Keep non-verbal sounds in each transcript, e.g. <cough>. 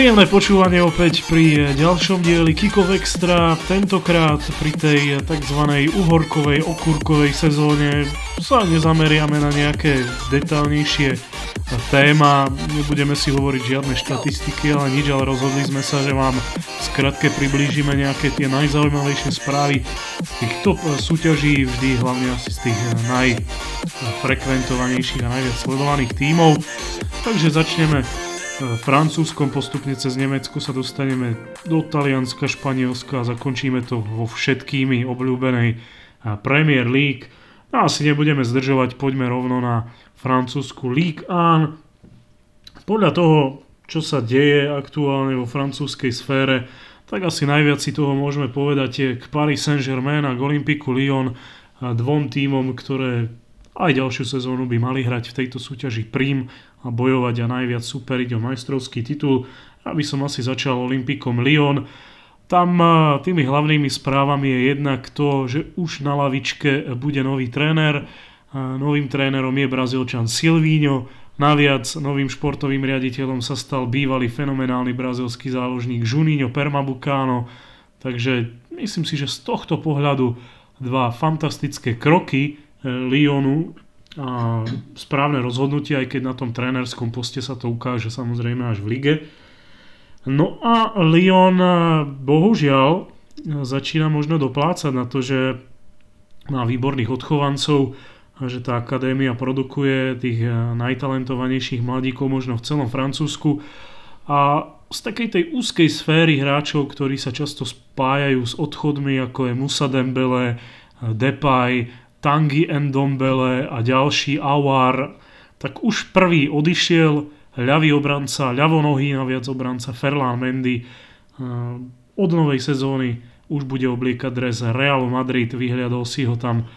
Príjemné počúvanie opäť pri ďalšom dieli Kikov Extra, tentokrát pri tej tzv. uhorkovej, okúrkovej sezóne sa nezameriame na nejaké detálnejšie téma, nebudeme si hovoriť žiadne štatistiky, ale nič, ale rozhodli sme sa, že vám skratke priblížime nejaké tie najzaujímavejšie správy z tých súťaží, vždy hlavne asi z tých najfrekventovanejších a najviac sledovaných tímov. Takže začneme Francúzskom, postupne cez Nemecko sa dostaneme do Talianska, Španielska a zakončíme to vo všetkými obľúbenej Premier League. No asi nebudeme zdržovať, poďme rovno na francúzsku League 1. Podľa toho, čo sa deje aktuálne vo francúzskej sfére, tak asi najviac si toho môžeme povedať je k Paris Saint-Germain a k Olympiku Lyon, dvom tímom, ktoré aj ďalšiu sezónu by mali hrať v tejto súťaži Prím a bojovať a najviac superiť o majstrovský titul. Aby som asi začal Olympikom Lyon. Tam tými hlavnými správami je jednak to, že už na lavičke bude nový tréner. Novým trénerom je Brazílčan Silvíňo. Naviac novým športovým riaditeľom sa stal bývalý fenomenálny brazilský záložník Juninho Permabucano. Takže myslím si, že z tohto pohľadu dva fantastické kroky e, Lyonu a správne rozhodnutie, aj keď na tom trénerskom poste sa to ukáže samozrejme až v lige. No a Lyon bohužiaľ začína možno doplácať na to, že má výborných odchovancov, že tá akadémia produkuje tých najtalentovanejších mladíkov možno v celom Francúzsku a z takej tej úzkej sféry hráčov, ktorí sa často spájajú s odchodmi, ako je Musa Dembele, Depay, Tangi Ndombele a ďalší Awar, tak už prvý odišiel ľavý obranca, ľavonohý naviac obranca Ferlán Mendy. Od novej sezóny už bude obliekať dres Realu Madrid, vyhľadol si ho tam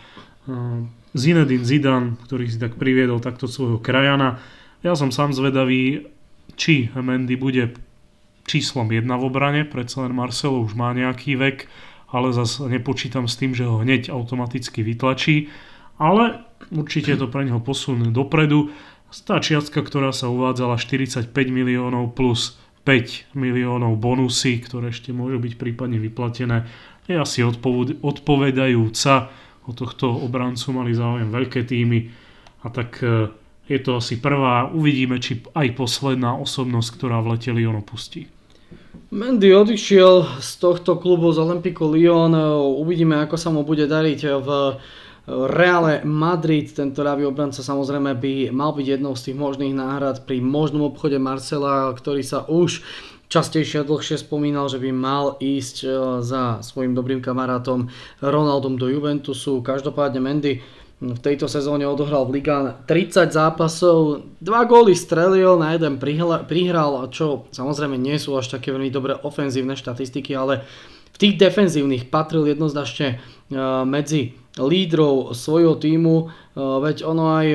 Zinedine Zidane, ktorý si tak priviedol takto svojho krajana. Ja som sám zvedavý, či Mendy bude číslom 1 v obrane, predsa len Marcelo už má nejaký vek ale zase nepočítam s tým, že ho hneď automaticky vytlačí, ale určite to pre neho posun dopredu. Tá čiastka, ktorá sa uvádzala 45 miliónov plus 5 miliónov bonusy, ktoré ešte môžu byť prípadne vyplatené, je asi odpovedajúca. O tohto obrancu mali záujem veľké týmy a tak e, je to asi prvá, uvidíme, či aj posledná osobnosť, ktorá v lete Lyon opustí. Mendy odišiel z tohto klubu z Olympico Lyon. Uvidíme, ako sa mu bude dariť v Reale Madrid. Tento ľavý obranca samozrejme by mal byť jednou z tých možných náhrad pri možnom obchode Marcela, ktorý sa už častejšie a dlhšie spomínal, že by mal ísť eh, za svojim dobrým kamarátom Ronaldom do Juventusu. Každopádne Mendy v tejto sezóne odohral v Liga 30 zápasov, 2 góly strelil, na jeden prihral, čo samozrejme nie sú až také veľmi dobré ofenzívne štatistiky, ale v tých defenzívnych patril jednoznačne e, medzi lídrov svojho týmu, e, veď ono aj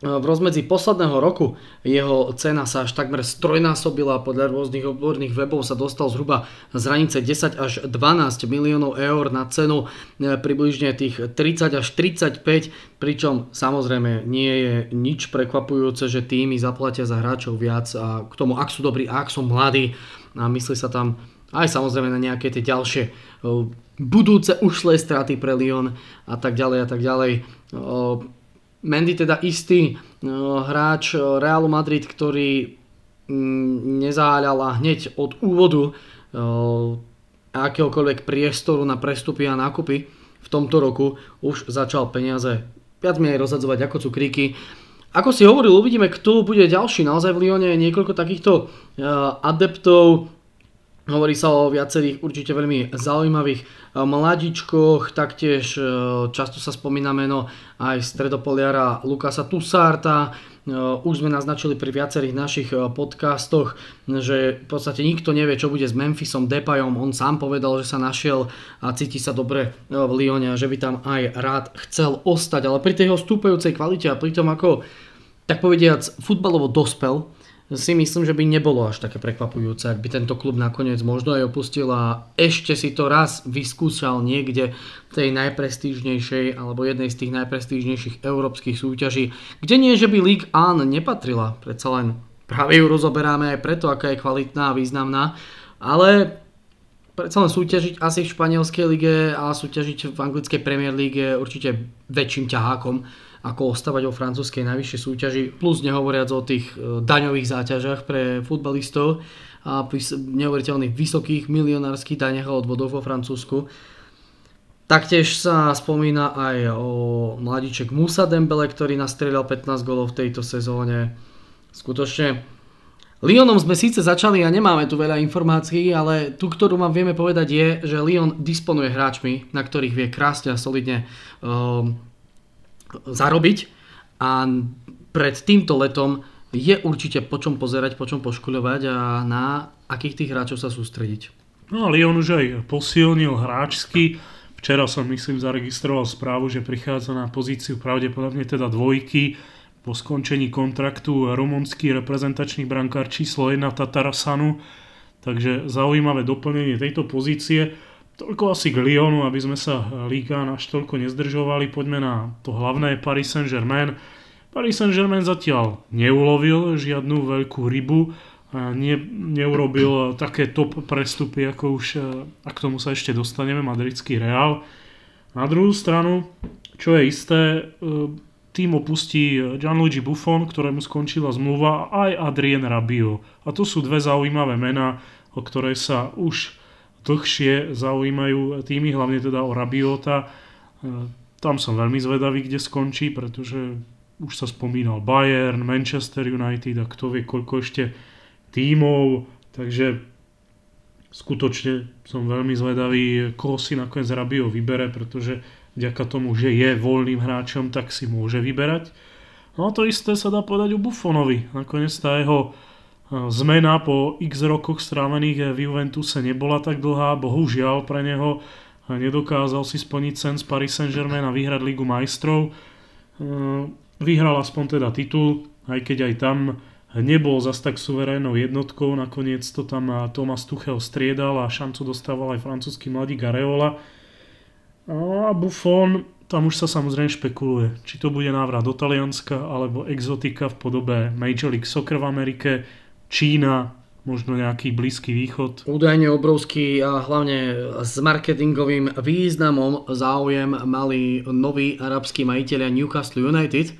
v rozmedzi posledného roku jeho cena sa až takmer strojnásobila, podľa rôznych odborných webov sa dostal zhruba z hranice 10 až 12 miliónov eur na cenu e, približne tých 30 až 35, pričom samozrejme nie je nič prekvapujúce, že týmy zaplatia za hráčov viac a k tomu ak sú dobrí a ak sú mladí. A myslí sa tam aj samozrejme na nejaké tie ďalšie e, budúce ušlé straty pre Lyon a tak ďalej a tak ďalej. E, Mendy teda istý uh, hráč uh, Realu Madrid, ktorý um, nezáľal a hneď od úvodu uh, akéhokoľvek priestoru na prestupy a nákupy v tomto roku už začal peniaze viac menej rozhadzovať ako cukríky. Ako si hovoril, uvidíme, kto bude ďalší. Naozaj v Lyone je niekoľko takýchto adeptov, Hovorí sa o viacerých určite veľmi zaujímavých eh, mladíčkoch, taktiež eh, často sa spomína meno aj stredopoliara Lukasa Tusarta. Eh, už sme naznačili pri viacerých našich podcastoch, že v podstate nikto nevie, čo bude s Memphisom Depayom. On sám povedal, že sa našiel a cíti sa dobre v Lyone a že by tam aj rád chcel ostať. Ale pri tej jeho stúpajúcej kvalite a pri tom, ako tak povediac futbalovo dospel, si myslím, že by nebolo až také prekvapujúce, ak by tento klub nakoniec možno aj opustil a ešte si to raz vyskúšal niekde v tej najprestížnejšej alebo jednej z tých najprestížnejších európskych súťaží, kde nie, že by League An nepatrila predsa len práve ju rozoberáme aj preto, aká je kvalitná a významná, ale predsa len súťažiť asi v španielskej lige a súťažiť v anglickej Premier League je určite väčším ťahákom ako ostávať vo francúzskej najvyššej súťaži, plus nehovoriac o tých e, daňových záťažach pre futbalistov a neuveriteľných vysokých milionárskych daňach a odvodoch vo Francúzsku. Taktiež sa spomína aj o mladíček Musa Dembele, ktorý nastrelil 15 golov v tejto sezóne. Skutočne Lyonom sme síce začali a nemáme tu veľa informácií, ale tu, ktorú vám vieme povedať je, že Lyon disponuje hráčmi, na ktorých vie krásne a solidne um, zarobiť a pred týmto letom je určite po čom pozerať, po čom poškoľovať a na akých tých hráčov sa sústrediť. No Lyon už aj posilnil hráčsky. Včera som myslím zaregistroval správu, že prichádza na pozíciu pravdepodobne teda dvojky po skončení kontraktu rumunský reprezentačný brankár číslo 1 Tatarasanu. Takže zaujímavé doplnenie tejto pozície. Toľko asi k Lyonu, aby sme sa Liga až toľko nezdržovali. Poďme na to hlavné Paris Saint-Germain. Paris Saint-Germain zatiaľ neulovil žiadnu veľkú rybu, ne, neurobil také top prestupy, ako už, a k tomu sa ešte dostaneme, madridský Real. Na druhú stranu, čo je isté, tým opustí Gianluigi Buffon, ktorému skončila zmluva, aj Adrien Rabiot. A to sú dve zaujímavé mená, o ktoré sa už dlhšie zaujímajú týmy, hlavne teda o Rabiota. E, tam som veľmi zvedavý, kde skončí, pretože už sa spomínal Bayern, Manchester United a kto vie koľko ešte tímov, takže skutočne som veľmi zvedavý, koho si nakoniec Rabio vybere, pretože vďaka tomu, že je voľným hráčom, tak si môže vyberať. No to isté sa dá povedať o Buffonovi. Nakoniec tá jeho zmena po x rokoch strávených v Juventuse nebola tak dlhá, bohužiaľ pre neho nedokázal si splniť sen z Paris Saint-Germain a vyhrať Ligu majstrov. E, vyhral aspoň teda titul, aj keď aj tam nebol zas tak suverénnou jednotkou, nakoniec to tam Thomas Tuchel striedal a šancu dostával aj francúzsky mladý Gareola. No a Buffon, tam už sa samozrejme špekuluje, či to bude návrat do Talianska alebo exotika v podobe Major League Soccer v Amerike, Čína, možno nejaký blízky východ. Údajne obrovský a hlavne s marketingovým významom záujem mali noví arabskí majiteľia Newcastle United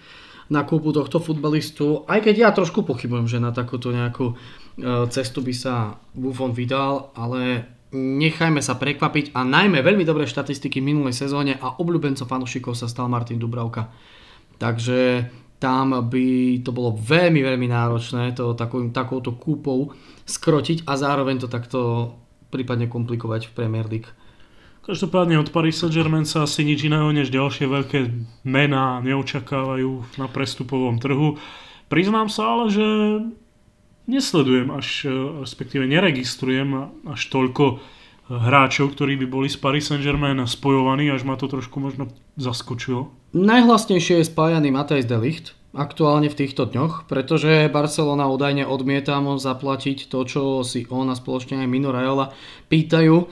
na kúpu tohto futbalistu, aj keď ja trošku pochybujem, že na takúto nejakú e, cestu by sa Buffon vydal, ale nechajme sa prekvapiť a najmä veľmi dobré štatistiky minulej sezóne a obľúbencom fanúšikov sa stal Martin Dubravka. Takže tam by to bolo veľmi, veľmi náročné to takou, takouto kúpou skrotiť a zároveň to takto prípadne komplikovať v Premier League. Každopádne od Paris Saint-Germain sa asi nič iného než ďalšie veľké mená neočakávajú na prestupovom trhu. Priznám sa ale, že nesledujem až, respektíve neregistrujem až toľko hráčov, ktorí by boli s Paris Saint-Germain spojovaní, až ma to trošku možno zaskočilo. Najhlasnejšie je spájaný Matthijs de Ligt, aktuálne v týchto dňoch, pretože Barcelona údajne odmieta mu zaplatiť to, čo si on a spoločne aj Mino Raiola pýtajú e,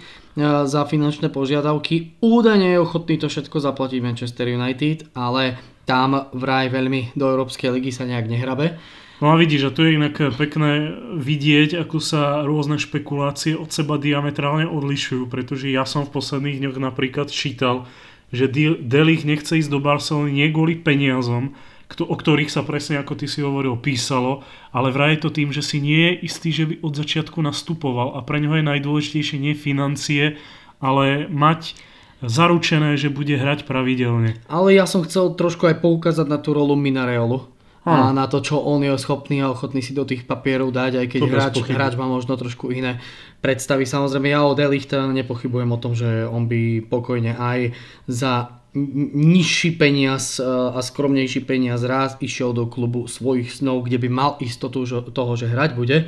za finančné požiadavky. Údajne je ochotný to všetko zaplatiť Manchester United, ale tam vraj veľmi do Európskej ligy sa nejak nehrabe. No a vidíš, že tu je inak pekné vidieť, ako sa rôzne špekulácie od seba diametrálne odlišujú, pretože ja som v posledných dňoch napríklad čítal, že Delich nechce ísť do Barcelony nie kvôli peniazom, o ktorých sa presne ako ty si hovoril písalo, ale vraj to tým, že si nie je istý, že by od začiatku nastupoval a pre neho je najdôležitejšie nie financie, ale mať zaručené, že bude hrať pravidelne. Ale ja som chcel trošku aj poukázať na tú rolu Minareolu a na to, čo on je schopný a ochotný si do tých papierov dať, aj keď hráč, hráč má možno trošku iné predstavy. Samozrejme, ja o Delichta nepochybujem o tom, že on by pokojne aj za nižší peniaz e, a skromnejší peniaz raz išiel do klubu svojich snov, kde by mal istotu toho, že hrať bude.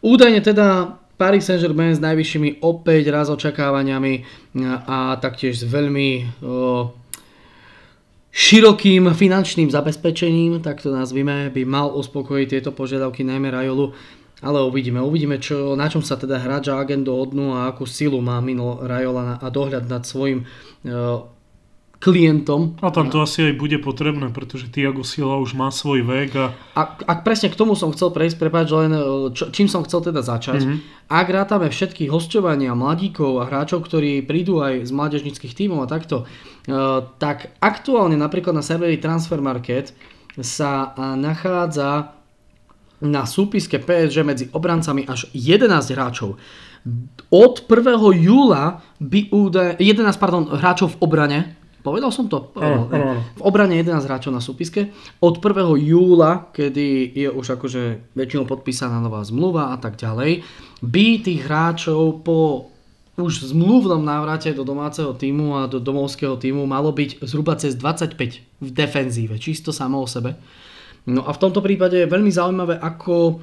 Údajne teda Paris Saint-Germain s najvyššími opäť raz očakávaniami e, a taktiež s veľmi uh, širokým finančným zabezpečením, tak to nazvime, by mal uspokojiť tieto požiadavky najmä Rajolu. Ale uvidíme, uvidíme, čo, na čom sa teda hráč a agent dohodnú a akú silu má Mino Rajola a dohľad nad svojim e, klientom. A tam to asi aj bude potrebné, pretože Tiago Silva už má svoj vek a... Ak, ak presne k tomu som chcel prejsť, prepáč, len e, čo, čím som chcel teda začať. Mm-hmm. Ak rátame všetky hostovania mladíkov a hráčov, ktorí prídu aj z mládežnických tímov a takto, uh, tak aktuálne napríklad na serveri Transfer Market sa nachádza na súpiske PSG medzi obrancami až 11 hráčov. Od 1. júla by údaj, 11 pardon, hráčov v obrane, povedal som to? Áno, áno. V obrane 11 hráčov na súpiske. Od 1. júla, kedy je už akože väčšinou podpísaná nová zmluva a tak ďalej, by tých hráčov po už zmluvnom návrate do domáceho týmu a do domovského týmu malo byť zhruba cez 25 v defenzíve, čisto samo o sebe. No a v tomto prípade je veľmi zaujímavé, ako e,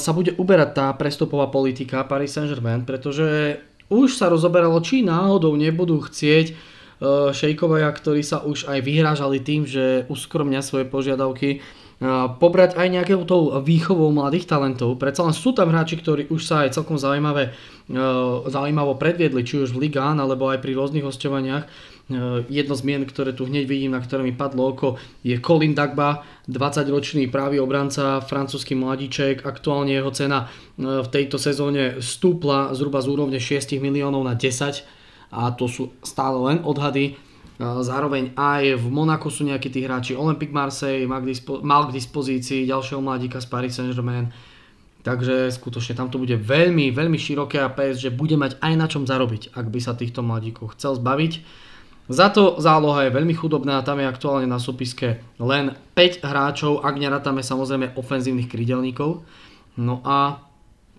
sa bude uberať tá prestupová politika Paris Saint-Germain, pretože už sa rozoberalo, či náhodou nebudú chcieť šejkovia, ktorí sa už aj vyhrážali tým, že uskromňa svoje požiadavky, pobrať aj nejakou tou výchovou mladých talentov. Predsa len sú tam hráči, ktorí už sa aj celkom zaujímavé, zaujímavo predviedli, či už v Ligán, alebo aj pri rôznych hostovaniach. Jedno z mien, ktoré tu hneď vidím, na ktoré mi padlo oko, je Colin Dagba, 20-ročný právý obranca, francúzsky mladíček. Aktuálne jeho cena v tejto sezóne stúpla zhruba z úrovne 6 miliónov na 10 a to sú stále len odhady Zároveň aj v Monaku sú nejakí tí hráči. Olympique Marseille mal k, dispo- mal k dispozícii ďalšieho mladíka z Paris Saint-Germain. Takže skutočne tam to bude veľmi, veľmi široké a PSG bude mať aj na čom zarobiť, ak by sa týchto mladíkov chcel zbaviť. Za to záloha je veľmi chudobná, tam je aktuálne na súpiske len 5 hráčov, ak nerátame samozrejme ofenzívnych krídelníkov. No a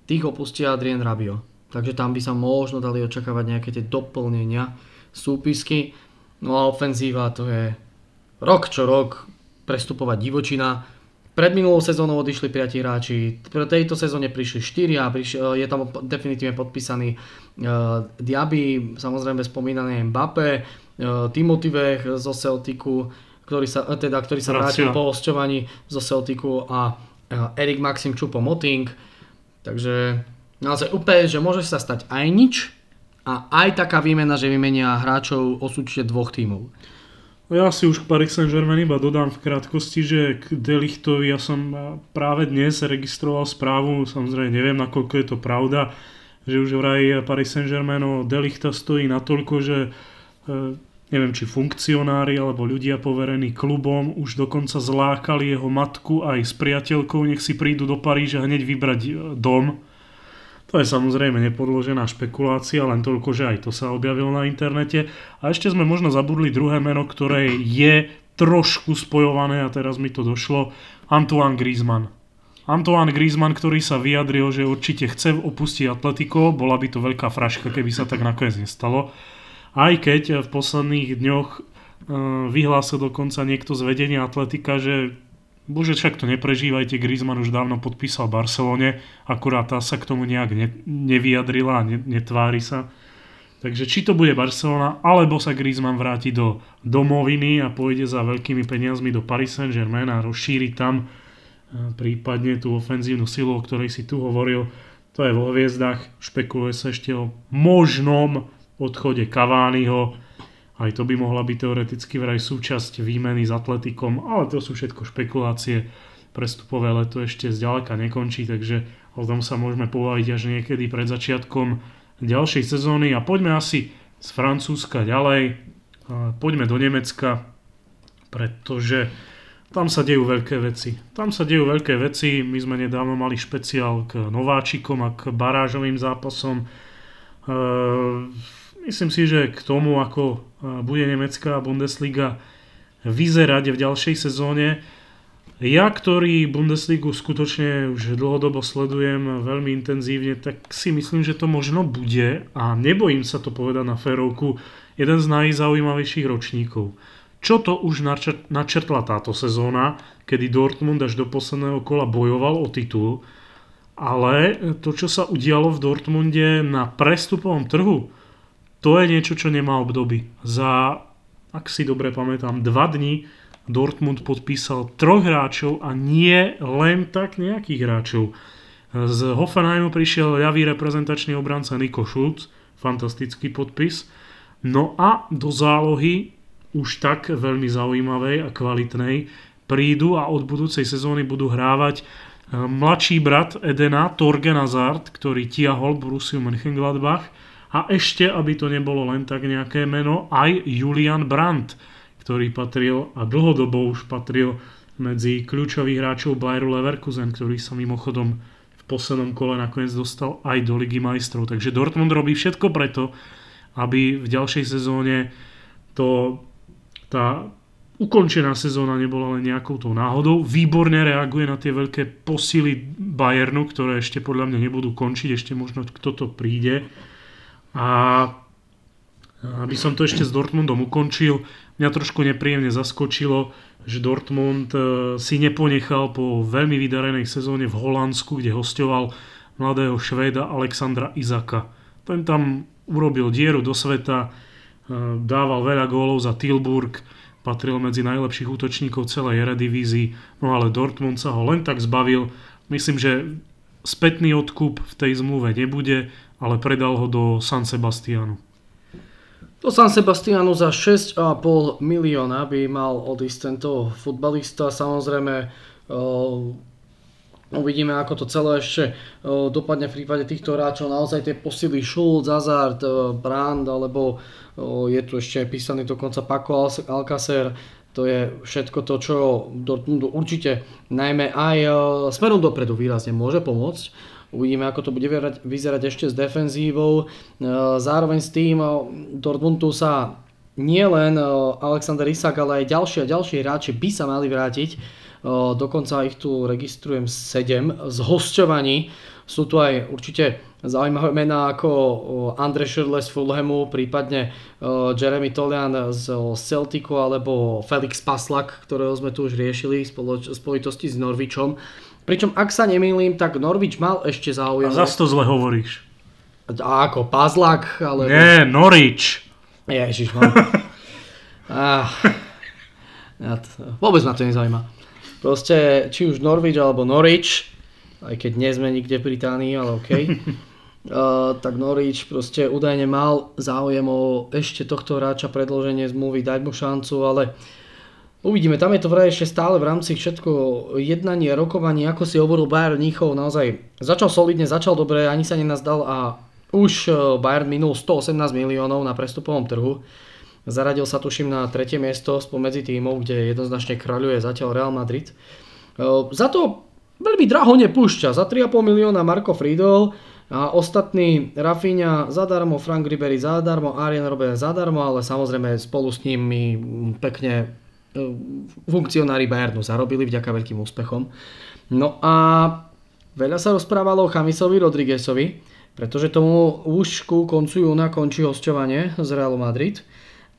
tých opustí Adrien Rabio. Takže tam by sa možno dali očakávať nejaké tie doplnenia súpisky. No a ofenzíva to je rok čo rok prestupovať divočina. Pred minulou sezónou odišli 5 hráči, v tejto sezóne prišli 4 a prišiel, je tam definitívne podpísaný uh, Diaby, samozrejme spomínaný Mbappé, uh, Timothy Vech zo Celticu, ktorý sa, teda, ktorý sa vrátil po hostovaní zo Celticu a uh, Erik Maxim Čupo Moting. Takže naozaj úplne, že môže sa stať aj nič, a aj taká výmena, že vymenia hráčov osúčite dvoch tímov. Ja si už k Paris Saint-Germain iba dodám v krátkosti, že k Delichtovi ja som práve dnes registroval správu, samozrejme neviem, nakoľko je to pravda, že už vraj Paris Saint-Germain o Delichta stojí natoľko, že e, neviem, či funkcionári alebo ľudia poverení klubom už dokonca zlákali jeho matku aj s priateľkou, nech si prídu do Paríža hneď vybrať e, dom, to je samozrejme nepodložená špekulácia, len toľko, že aj to sa objavilo na internete. A ešte sme možno zabudli druhé meno, ktoré je trošku spojované a teraz mi to došlo. Antoine Griezmann. Antoine Griezmann, ktorý sa vyjadril, že určite chce opustiť Atletico, bola by to veľká fraška, keby sa tak nakoniec nestalo. Aj keď v posledných dňoch eh, vyhlásil dokonca niekto z vedenia Atletika, že Bože, však to neprežívajte, Griezmann už dávno podpísal Barcelone, akurát tá sa k tomu nejak ne, nevyjadrila a ne, netvári sa. Takže či to bude Barcelona, alebo sa Griezmann vráti do domoviny a pôjde za veľkými peniazmi do Paris Saint-Germain a rozšíri tam e, prípadne tú ofenzívnu silu, o ktorej si tu hovoril. To je vo hviezdach, špekuluje sa ešte o možnom odchode Cavaniho, aj to by mohla byť teoreticky vraj súčasť výmeny s Atletikom, ale to sú všetko špekulácie. Prestupové leto ešte zďaleka nekončí, takže o tom sa môžeme povaviť až niekedy pred začiatkom ďalšej sezóny. A poďme asi z Francúzska ďalej. Poďme do Nemecka, pretože tam sa dejú veľké veci. Tam sa dejú veľké veci. My sme nedávno mali špeciál k nováčikom a k barážovým zápasom. Myslím si, že k tomu, ako bude nemecká Bundesliga vyzerať v ďalšej sezóne, ja, ktorý Bundesligu skutočne už dlhodobo sledujem veľmi intenzívne, tak si myslím, že to možno bude a nebojím sa to povedať na férovku, jeden z najzaujímavejších ročníkov. Čo to už načrtla táto sezóna, kedy Dortmund až do posledného kola bojoval o titul, ale to, čo sa udialo v Dortmunde na prestupovom trhu, to je niečo, čo nemá obdoby. Za, ak si dobre pamätám, dva dní Dortmund podpísal troch hráčov a nie len tak nejakých hráčov. Z Hoffenheimu prišiel ľavý reprezentačný obranca Niko Schulz, fantastický podpis. No a do zálohy už tak veľmi zaujímavej a kvalitnej, prídu a od budúcej sezóny budú hrávať mladší brat Edena, Torgen Hazard, ktorý tiahol Borussiu Mönchengladbach a ešte, aby to nebolo len tak nejaké meno, aj Julian Brandt, ktorý patril a dlhodobo už patril medzi kľúčových hráčov Bayeru Leverkusen, ktorý sa mimochodom v poslednom kole nakoniec dostal aj do Ligy majstrov. Takže Dortmund robí všetko preto, aby v ďalšej sezóne to, tá ukončená sezóna nebola len nejakou tou náhodou. Výborne reaguje na tie veľké posily Bayernu, ktoré ešte podľa mňa nebudú končiť, ešte možno kto to príde. A aby som to ešte s Dortmundom ukončil, mňa trošku nepríjemne zaskočilo, že Dortmund e, si neponechal po veľmi vydarenej sezóne v Holandsku, kde hostoval mladého Švéda Alexandra Izaka. Ten tam urobil dieru do sveta, e, dával veľa gólov za Tilburg, patril medzi najlepších útočníkov celej Eredivízii, no ale Dortmund sa ho len tak zbavil. Myslím, že spätný odkup v tej zmluve nebude, ale predal ho do San Sebastianu. Do San Sebastianu za 6,5 milióna by mal odísť tento futbalista. Samozrejme, Uvidíme, ako to celé ešte dopadne v prípade týchto hráčov. Naozaj tie posily Schulz, Hazard, Brand, alebo je tu ešte písaný dokonca Paco Alcacer. To je všetko to, čo Dortmundu určite najmä aj smerom dopredu výrazne môže pomôcť. Uvidíme, ako to bude vyzerať ešte s defenzívou. Zároveň s tým Dortmundu sa nielen Alexander Isak, ale aj ďalší a ďalší hráči by sa mali vrátiť dokonca ich tu registrujem 7 z hosťovaní. Sú tu aj určite zaujímavé mená ako Andre Schürrle z Fulhamu, prípadne Jeremy Tolian z Celticu alebo Felix Paslak, ktorého sme tu už riešili v spojitosti s Norvičom. Pričom ak sa nemýlim, tak Norvič mal ešte záujem. A zase to zle hovoríš. A ako Pazlak, ale... Nie, Norič. Ježiš, mám. <laughs> ah, ja to, vôbec ma to nezaujíma. Proste, či už Norwich alebo Norwich, aj keď nie sme nikde v Británii, ale OK. uh, <laughs> tak Norwich proste údajne mal záujem o ešte tohto hráča predloženie zmluvy, dať mu šancu, ale uvidíme. Tam je to vraj ešte stále v rámci všetko jednanie, rokovanie, ako si hovoril Bayern Mníchov, naozaj začal solidne, začal dobre, ani sa nenazdal a už e, Bayern minul 118 miliónov na prestupovom trhu. Zaradil sa tuším na tretie miesto spomedzi tímov, kde jednoznačne kráľuje zatiaľ Real Madrid. E, za to veľmi draho nepúšťa. Za 3,5 milióna Marko Friedel a ostatní Rafinha zadarmo, Frank Ribery zadarmo, Arjen Robben zadarmo, ale samozrejme spolu s nimi pekne funkcionári Bayernu zarobili vďaka veľkým úspechom. No a veľa sa rozprávalo o Chamisovi Rodriguezovi, pretože tomu už ku koncu júna končí hostovanie z Realu Madrid.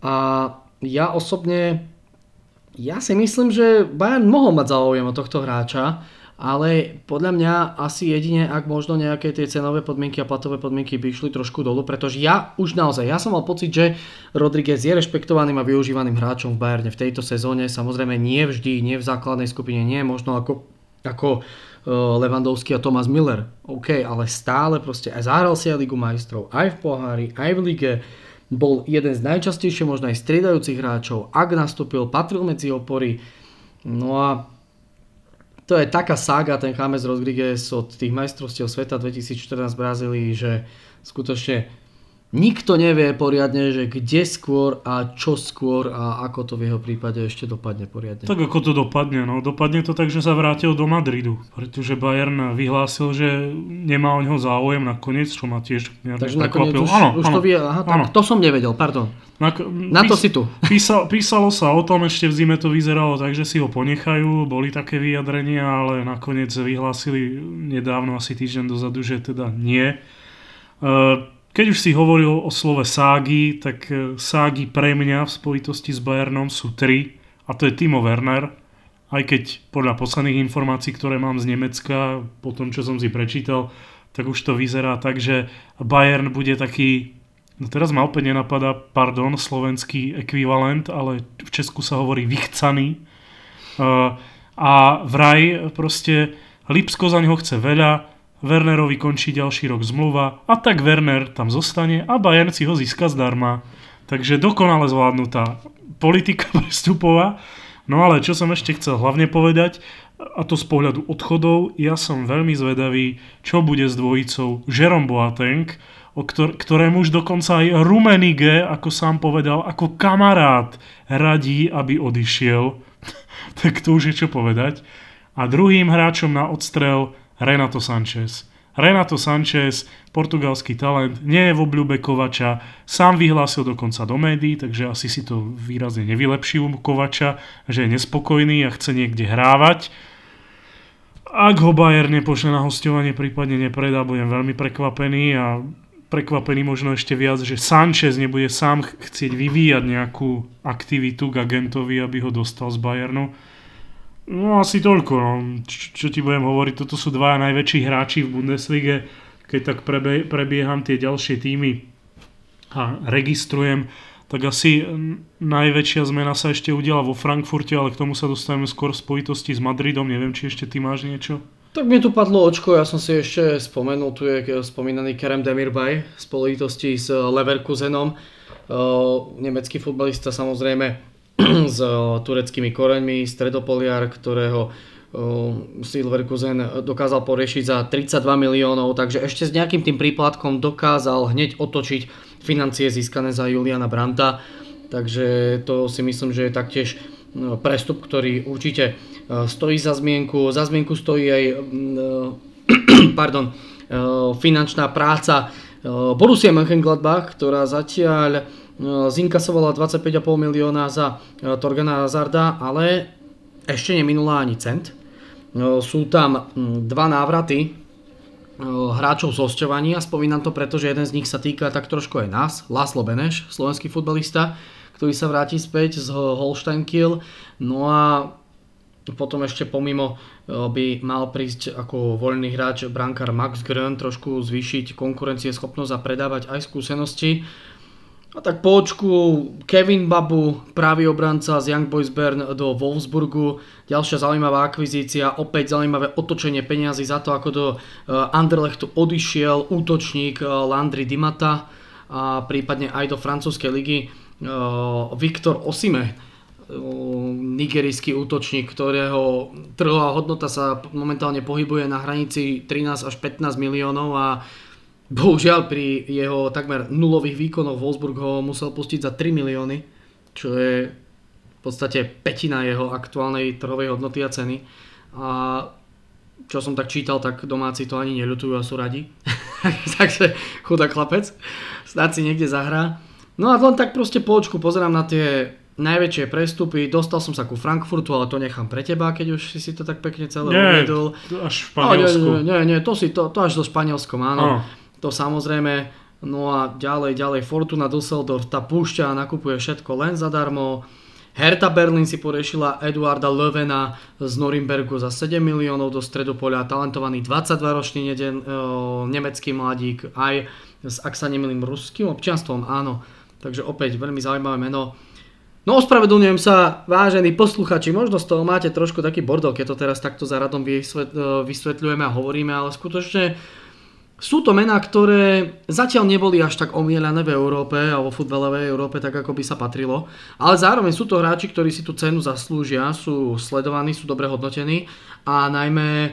A ja osobne, ja si myslím, že Bayern mohol mať záujem o tohto hráča, ale podľa mňa asi jedine, ak možno nejaké tie cenové podmienky a platové podmienky by išli trošku dolu, pretože ja už naozaj, ja som mal pocit, že Rodriguez je rešpektovaným a využívaným hráčom v Bayerne v tejto sezóne, samozrejme nie vždy, nie v základnej skupine, nie možno ako, ako e, Levandovský a Thomas Miller, OK, ale stále proste aj zahral si aj Ligu majstrov, aj v pohári, aj v lige, bol jeden z najčastejšie možno aj striedajúcich hráčov. Ak nastúpil, patril medzi opory. No a to je taká saga, ten James Rodriguez od tých majstrovstiev sveta 2014 v Brazílii, že skutočne Nikto nevie poriadne, že kde skôr a čo skôr a ako to v jeho prípade ešte dopadne poriadne. Tak ako to dopadne, no dopadne to tak, že sa vrátil do Madridu, pretože Bayern vyhlásil, že nemá o neho záujem nakoniec, čo ma tiež Takže nakoniec už, ano, už ano, to vie, aha, tak to som nevedel, pardon. Na, Na to si tu. <laughs> Písal, písalo sa o tom, ešte v zime to vyzeralo tak, že si ho ponechajú, boli také vyjadrenia, ale nakoniec vyhlásili nedávno, asi týždeň dozadu, že teda nie. Uh, keď už si hovoril o slove ságy, tak e, ságy pre mňa v spojitosti s Bayernom sú tri a to je Timo Werner, aj keď podľa posledných informácií, ktoré mám z Nemecka, po tom, čo som si prečítal, tak už to vyzerá tak, že Bayern bude taký, no teraz ma opäť nenapadá, pardon, slovenský ekvivalent, ale v Česku sa hovorí vychcaný. Uh, a vraj proste Lipsko za neho chce veľa, Wernerovi končí ďalší rok zmluva a tak Werner tam zostane a Bayern si ho získa zdarma. Takže dokonale zvládnutá politika <laughs> prestupová. No ale čo som ešte chcel hlavne povedať, a to z pohľadu odchodov, ja som veľmi zvedavý, čo bude s dvojicou Jerome Boateng, o ktor- ktorému už dokonca aj Rumenige, ako sám povedal, ako kamarát radí, aby odišiel. <laughs> tak to už je čo povedať. A druhým hráčom na odstrel Renato Sanchez. Renato Sanchez, portugalský talent, nie je v obľúbe Kovača, sám vyhlásil dokonca do médií, takže asi si to výrazne nevylepší u Kovača, že je nespokojný a chce niekde hrávať. Ak ho Bayern nepošle na hostovanie, prípadne nepredá, budem veľmi prekvapený a prekvapený možno ešte viac, že Sanchez nebude sám chcieť vyvíjať nejakú aktivitu k agentovi, aby ho dostal z Bayernu No asi toľko, no. Č- čo ti budem hovoriť, toto sú dva najväčší hráči v Bundeslige, keď tak prebe- prebieham tie ďalšie týmy a registrujem, tak asi najväčšia zmena sa ešte udiala vo Frankfurte, ale k tomu sa dostaneme skôr v spojitosti s Madridom, neviem, či ešte ty máš niečo? Tak mi tu padlo očko, ja som si ešte spomenul, tu je spomínaný Kerem Demirbay v spojitosti s Leverkusenom, nemecký futbalista samozrejme <clears throat> s tureckými koreňmi, stredopoliar, ktorého Silverkusen dokázal poriešiť za 32 miliónov, takže ešte s nejakým tým príplatkom dokázal hneď otočiť financie získané za Juliana Branta, takže to si myslím, že je taktiež prestup, ktorý určite stojí za zmienku. Za zmienku stojí aj <clears throat> pardon, finančná práca Borussia Mönchengladbach, ktorá zatiaľ zinkasovala 25,5 milióna za e, Torgana Hazarda, ale ešte neminula ani cent. No, sú tam dva návraty hráčov z hosťovania. Spomínam to, pretože jeden z nich sa týka tak trošku aj nás, Laslo Beneš, slovenský futbalista, ktorý sa vráti späť z Holstein Kiel. No a potom ešte pomimo by mal prísť ako voľný hráč brankár Max Grön, trošku zvýšiť konkurencieschopnosť a predávať aj skúsenosti. A tak po očku Kevin Babu, pravý obranca z Young Boys Bern do Wolfsburgu. Ďalšia zaujímavá akvizícia, opäť zaujímavé otočenie peniazy za to, ako do eh, Anderlechtu odišiel útočník eh, Landry Dimata a prípadne aj do francúzskej ligy eh, Viktor Osime, nigerijský útočník, ktorého trhová hodnota sa momentálne pohybuje na hranici 13 až 15 miliónov a Bohužiaľ pri jeho takmer nulových výkonoch Wolfsburg ho musel pustiť za 3 milióny, čo je v podstate petina jeho aktuálnej trhovej hodnoty a ceny. A čo som tak čítal, tak domáci to ani neľutujú a sú radi. <laughs> Takže chudá chlapec, snáď si niekde zahrá. No a len tak proste po očku pozerám na tie najväčšie prestupy. Dostal som sa ku Frankfurtu, ale to nechám pre teba, keď už si si to tak pekne celé uvedol. až v Španielsku. No, nie, nie, nie, to, si, to, to až so Španielskom, áno. Oh to samozrejme, no a ďalej, ďalej Fortuna Düsseldorf tá púšťa a nakupuje všetko len zadarmo. Hertha Berlin si porešila Eduarda Levena z Norimbergu za 7 miliónov do stredopoľa, talentovaný 22-ročný neden, o, nemecký mladík, aj s, ak sa nemýlim, ruským občianstvom, áno. Takže opäť veľmi zaujímavé meno. No ospravedlňujem sa, vážení posluchači, možno z toho máte trošku taký bordel, keď to teraz takto za radom vysvetľujeme a hovoríme, ale skutočne sú to mená, ktoré zatiaľ neboli až tak omielané v Európe a vo futbalovej Európe tak, ako by sa patrilo. Ale zároveň sú to hráči, ktorí si tú cenu zaslúžia, sú sledovaní, sú dobre hodnotení a najmä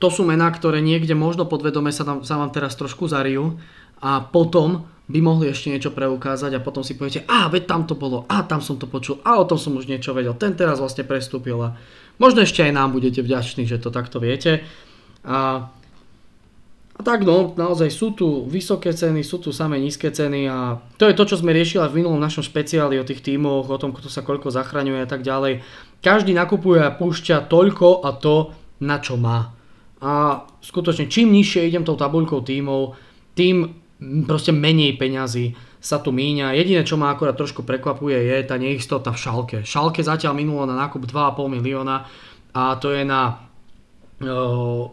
to sú mená, ktoré niekde možno podvedome sa, tam, sa vám teraz trošku zarijú a potom by mohli ešte niečo preukázať a potom si poviete, a veď tam to bolo, a tam som to počul, a o tom som už niečo vedel, ten teraz vlastne prestúpil a možno ešte aj nám budete vďační, že to takto viete. A a tak no, naozaj sú tu vysoké ceny, sú tu samé nízke ceny a to je to, čo sme riešili v minulom našom špeciáli o tých tímoch, o tom, kto sa koľko zachraňuje a tak ďalej. Každý nakupuje a púšťa toľko a to, na čo má. A skutočne, čím nižšie idem tou tabuľkou tímov, tým proste menej peňazí sa tu míňa. Jediné, čo ma akorát trošku prekvapuje, je tá neistota v Šalke. Šalke zatiaľ minulo na nákup 2,5 milióna a to je na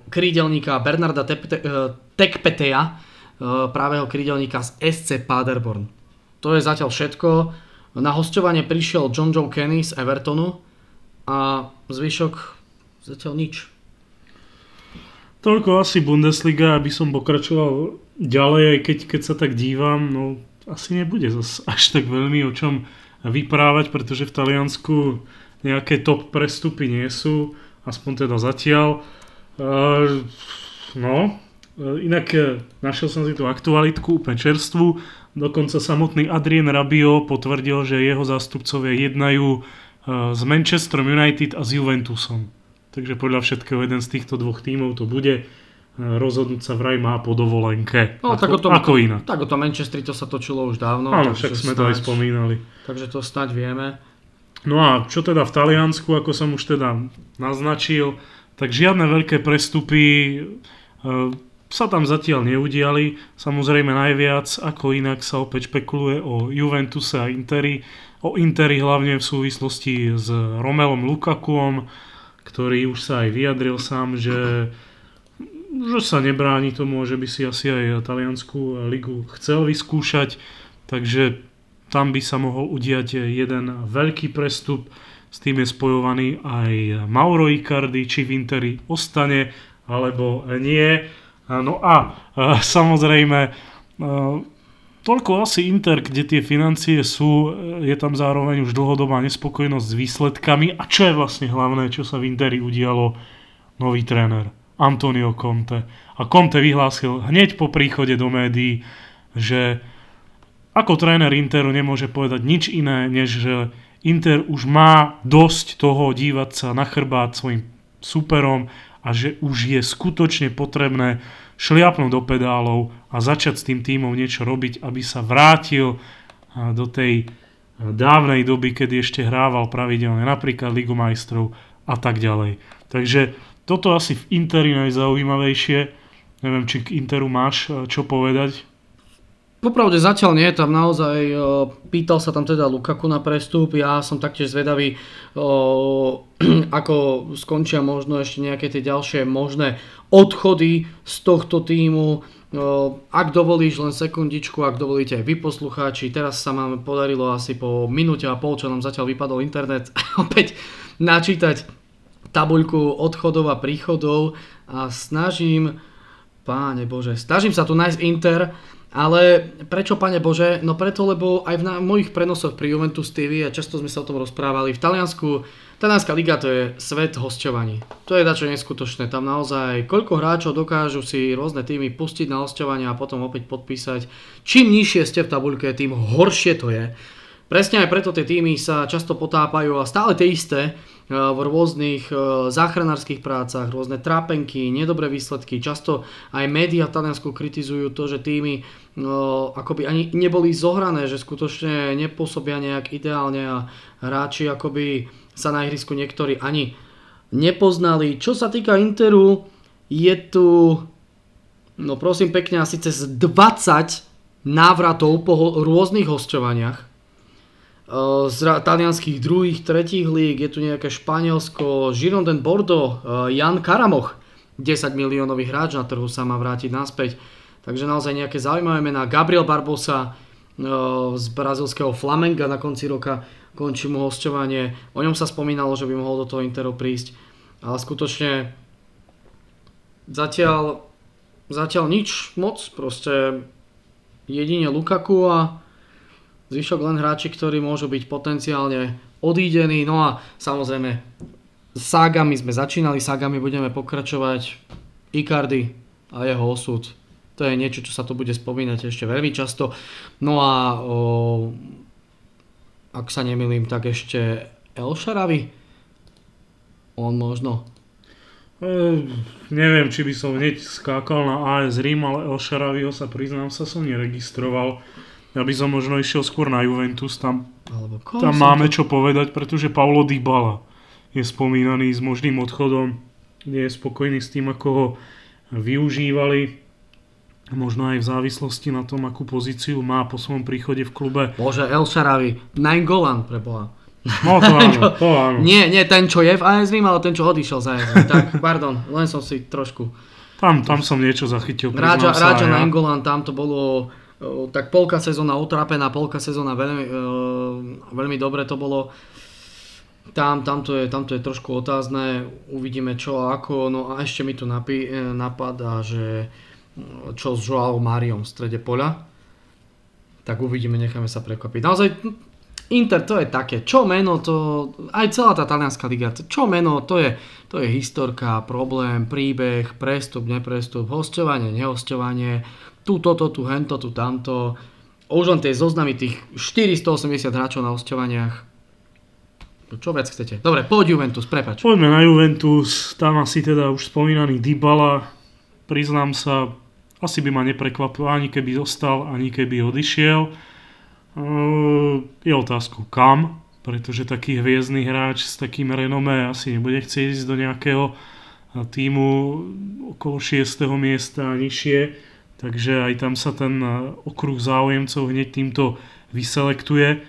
krídelníka Bernarda Tekpetea, právého krídelníka z SC Paderborn. To je zatiaľ všetko. Na hostovanie prišiel John Joe Kenny z Evertonu a zvyšok zatiaľ nič. Toľko asi Bundesliga, aby som pokračoval ďalej, aj keď, keď sa tak dívam, no asi nebude zase až tak veľmi o čom vyprávať, pretože v Taliansku nejaké top prestupy nie sú, aspoň teda zatiaľ. Uh, no, inak našiel som si tú aktualitku úplne čerstvú. Dokonca samotný Adrien Rabio potvrdil, že jeho zástupcovia jednajú s Manchester United a s Juventusom. Takže podľa všetkého jeden z týchto dvoch tímov to bude rozhodnúť sa vraj má po dovolenke. No, ako, tak o tom, ako inak. Tak o tom Manchestri to sa točilo už dávno. Áno, však sme snáď, to aj spomínali. Takže to snáď vieme. No a čo teda v Taliansku, ako som už teda naznačil, tak žiadne veľké prestupy e, sa tam zatiaľ neudiali. Samozrejme najviac, ako inak sa opäť špekuluje o Juventuse a Interi. O Interi hlavne v súvislosti s Romelom Lukakuom, ktorý už sa aj vyjadril sám, že že sa nebráni tomu, že by si asi aj taliansku ligu chcel vyskúšať, takže tam by sa mohol udiať jeden veľký prestup, s tým je spojovaný aj Mauro Icardi, či v Interi ostane, alebo nie. No a samozrejme, toľko asi Inter, kde tie financie sú, je tam zároveň už dlhodobá nespokojnosť s výsledkami a čo je vlastne hlavné, čo sa v Interi udialo, nový tréner. Antonio Conte. A Conte vyhlásil hneď po príchode do médií, že ako tréner Interu nemôže povedať nič iné, než že Inter už má dosť toho dívať sa na chrbát svojim superom a že už je skutočne potrebné šliapnúť do pedálov a začať s tým týmom niečo robiť, aby sa vrátil do tej dávnej doby, kedy ešte hrával pravidelne napríklad Ligu majstrov a tak ďalej. Takže toto asi v Interi najzaujímavejšie. Neviem, či k Interu máš eh, čo povedať. Popravde zatiaľ nie, tam naozaj pýtal sa tam teda Lukaku na prestup, ja som taktiež zvedavý, <clears throat> ako skončia možno ešte nejaké tie ďalšie možné odchody z tohto týmu. Ak dovolíš len sekundičku, ak dovolíte aj vy poslucháči, teraz sa nám podarilo asi po minúte a pol, čo nám zatiaľ vypadol internet, <laughs> opäť načítať tabuľku odchodov a príchodov. A snažím, páne Bože, snažím sa tu nájsť Inter, ale prečo, pane Bože? No preto, lebo aj v na, mojich prenosoch pri Juventus TV, a často sme sa o tom rozprávali, v Taliansku, Talianská liga to je svet hosťovaní. To je dačo neskutočné. Tam naozaj, koľko hráčov dokážu si rôzne týmy pustiť na hosťovanie a potom opäť podpísať. Čím nižšie ste v tabuľke, tým horšie to je. Presne aj preto tie týmy sa často potápajú a stále tie isté v rôznych eh, záchranárskych prácach, rôzne trápenky, nedobré výsledky. Často aj médiá Taliansku kritizujú to, že týmy no, akoby ani neboli zohrané, že skutočne nepôsobia nejak ideálne a hráči akoby sa na ihrisku niektorí ani nepoznali. Čo sa týka Interu, je tu, no prosím pekne, asi cez 20 návratov po rôznych hosťovaniach z talianských druhých, tretích líg, je tu nejaké Španielsko, Girondin Bordeaux, Jan Karamoch, 10 miliónový hráč na trhu sa má vrátiť naspäť. Takže naozaj nejaké zaujímavé mená. Gabriel Barbosa z brazilského Flamenga na konci roka končí mu hostovanie. O ňom sa spomínalo, že by mohol do toho Interu prísť. Ale skutočne zatiaľ, zatiaľ nič moc. Proste jedine Lukaku a Zvyšok len hráči, ktorí môžu byť potenciálne odídení. No a samozrejme ságami sme začínali, ságami budeme pokračovať. Icardi a jeho osud. To je niečo, čo sa tu bude spomínať ešte veľmi často. No a o, ak sa nemýlim, tak ešte El Sharavi. On možno Uh, neviem, či by som hneď skákal na AS Rím, ale El Sharaviho sa priznám sa som neregistroval. Ja by som možno išiel skôr na Juventus, tam, Alebo tam máme to... čo povedať, pretože Paulo Dybala je spomínaný s možným odchodom, nie je spokojný s tým, ako ho využívali, možno aj v závislosti na tom, akú pozíciu má po svojom príchode v klube. Bože, El Sharavi, Nine Golan preboha. No to áno, <laughs> to áno. Nie, nie ten, čo je v AS Rím, ale ten, čo odišiel za AS Tak, <laughs> pardon, len som si trošku... Tam, tam som niečo zachytil. Ráďa, Ráďa ja. Nainggolan, tam to bolo tak polka sezóna utrápená, polka sezóna veľmi, veľmi dobre to bolo. Tam, tam, to je, tam to je trošku otázne, uvidíme čo a ako. No a ešte mi tu napi, napadá, že čo s Joao Mariom v strede poľa. Tak uvidíme, necháme sa prekvapiť. Naozaj Inter to je také, čo meno to, aj celá tá talianská liga, čo meno to je, to je historka, problém, príbeh, prestup, neprestup, hostovanie, nehostovanie, tu toto, tu hento, tu tamto. Už len tie zoznamy tých 480 hráčov na hostovaniach. Čo viac chcete? Dobre, poď Juventus, prepač. Poďme na Juventus, tam asi teda už spomínaný Dybala, priznám sa, asi by ma neprekvapil ani keby zostal, ani keby odišiel je otázku kam, pretože taký hviezdny hráč s takým renomé asi nebude chcieť ísť do nejakého týmu okolo 6. miesta a nižšie, takže aj tam sa ten okruh záujemcov hneď týmto vyselektuje.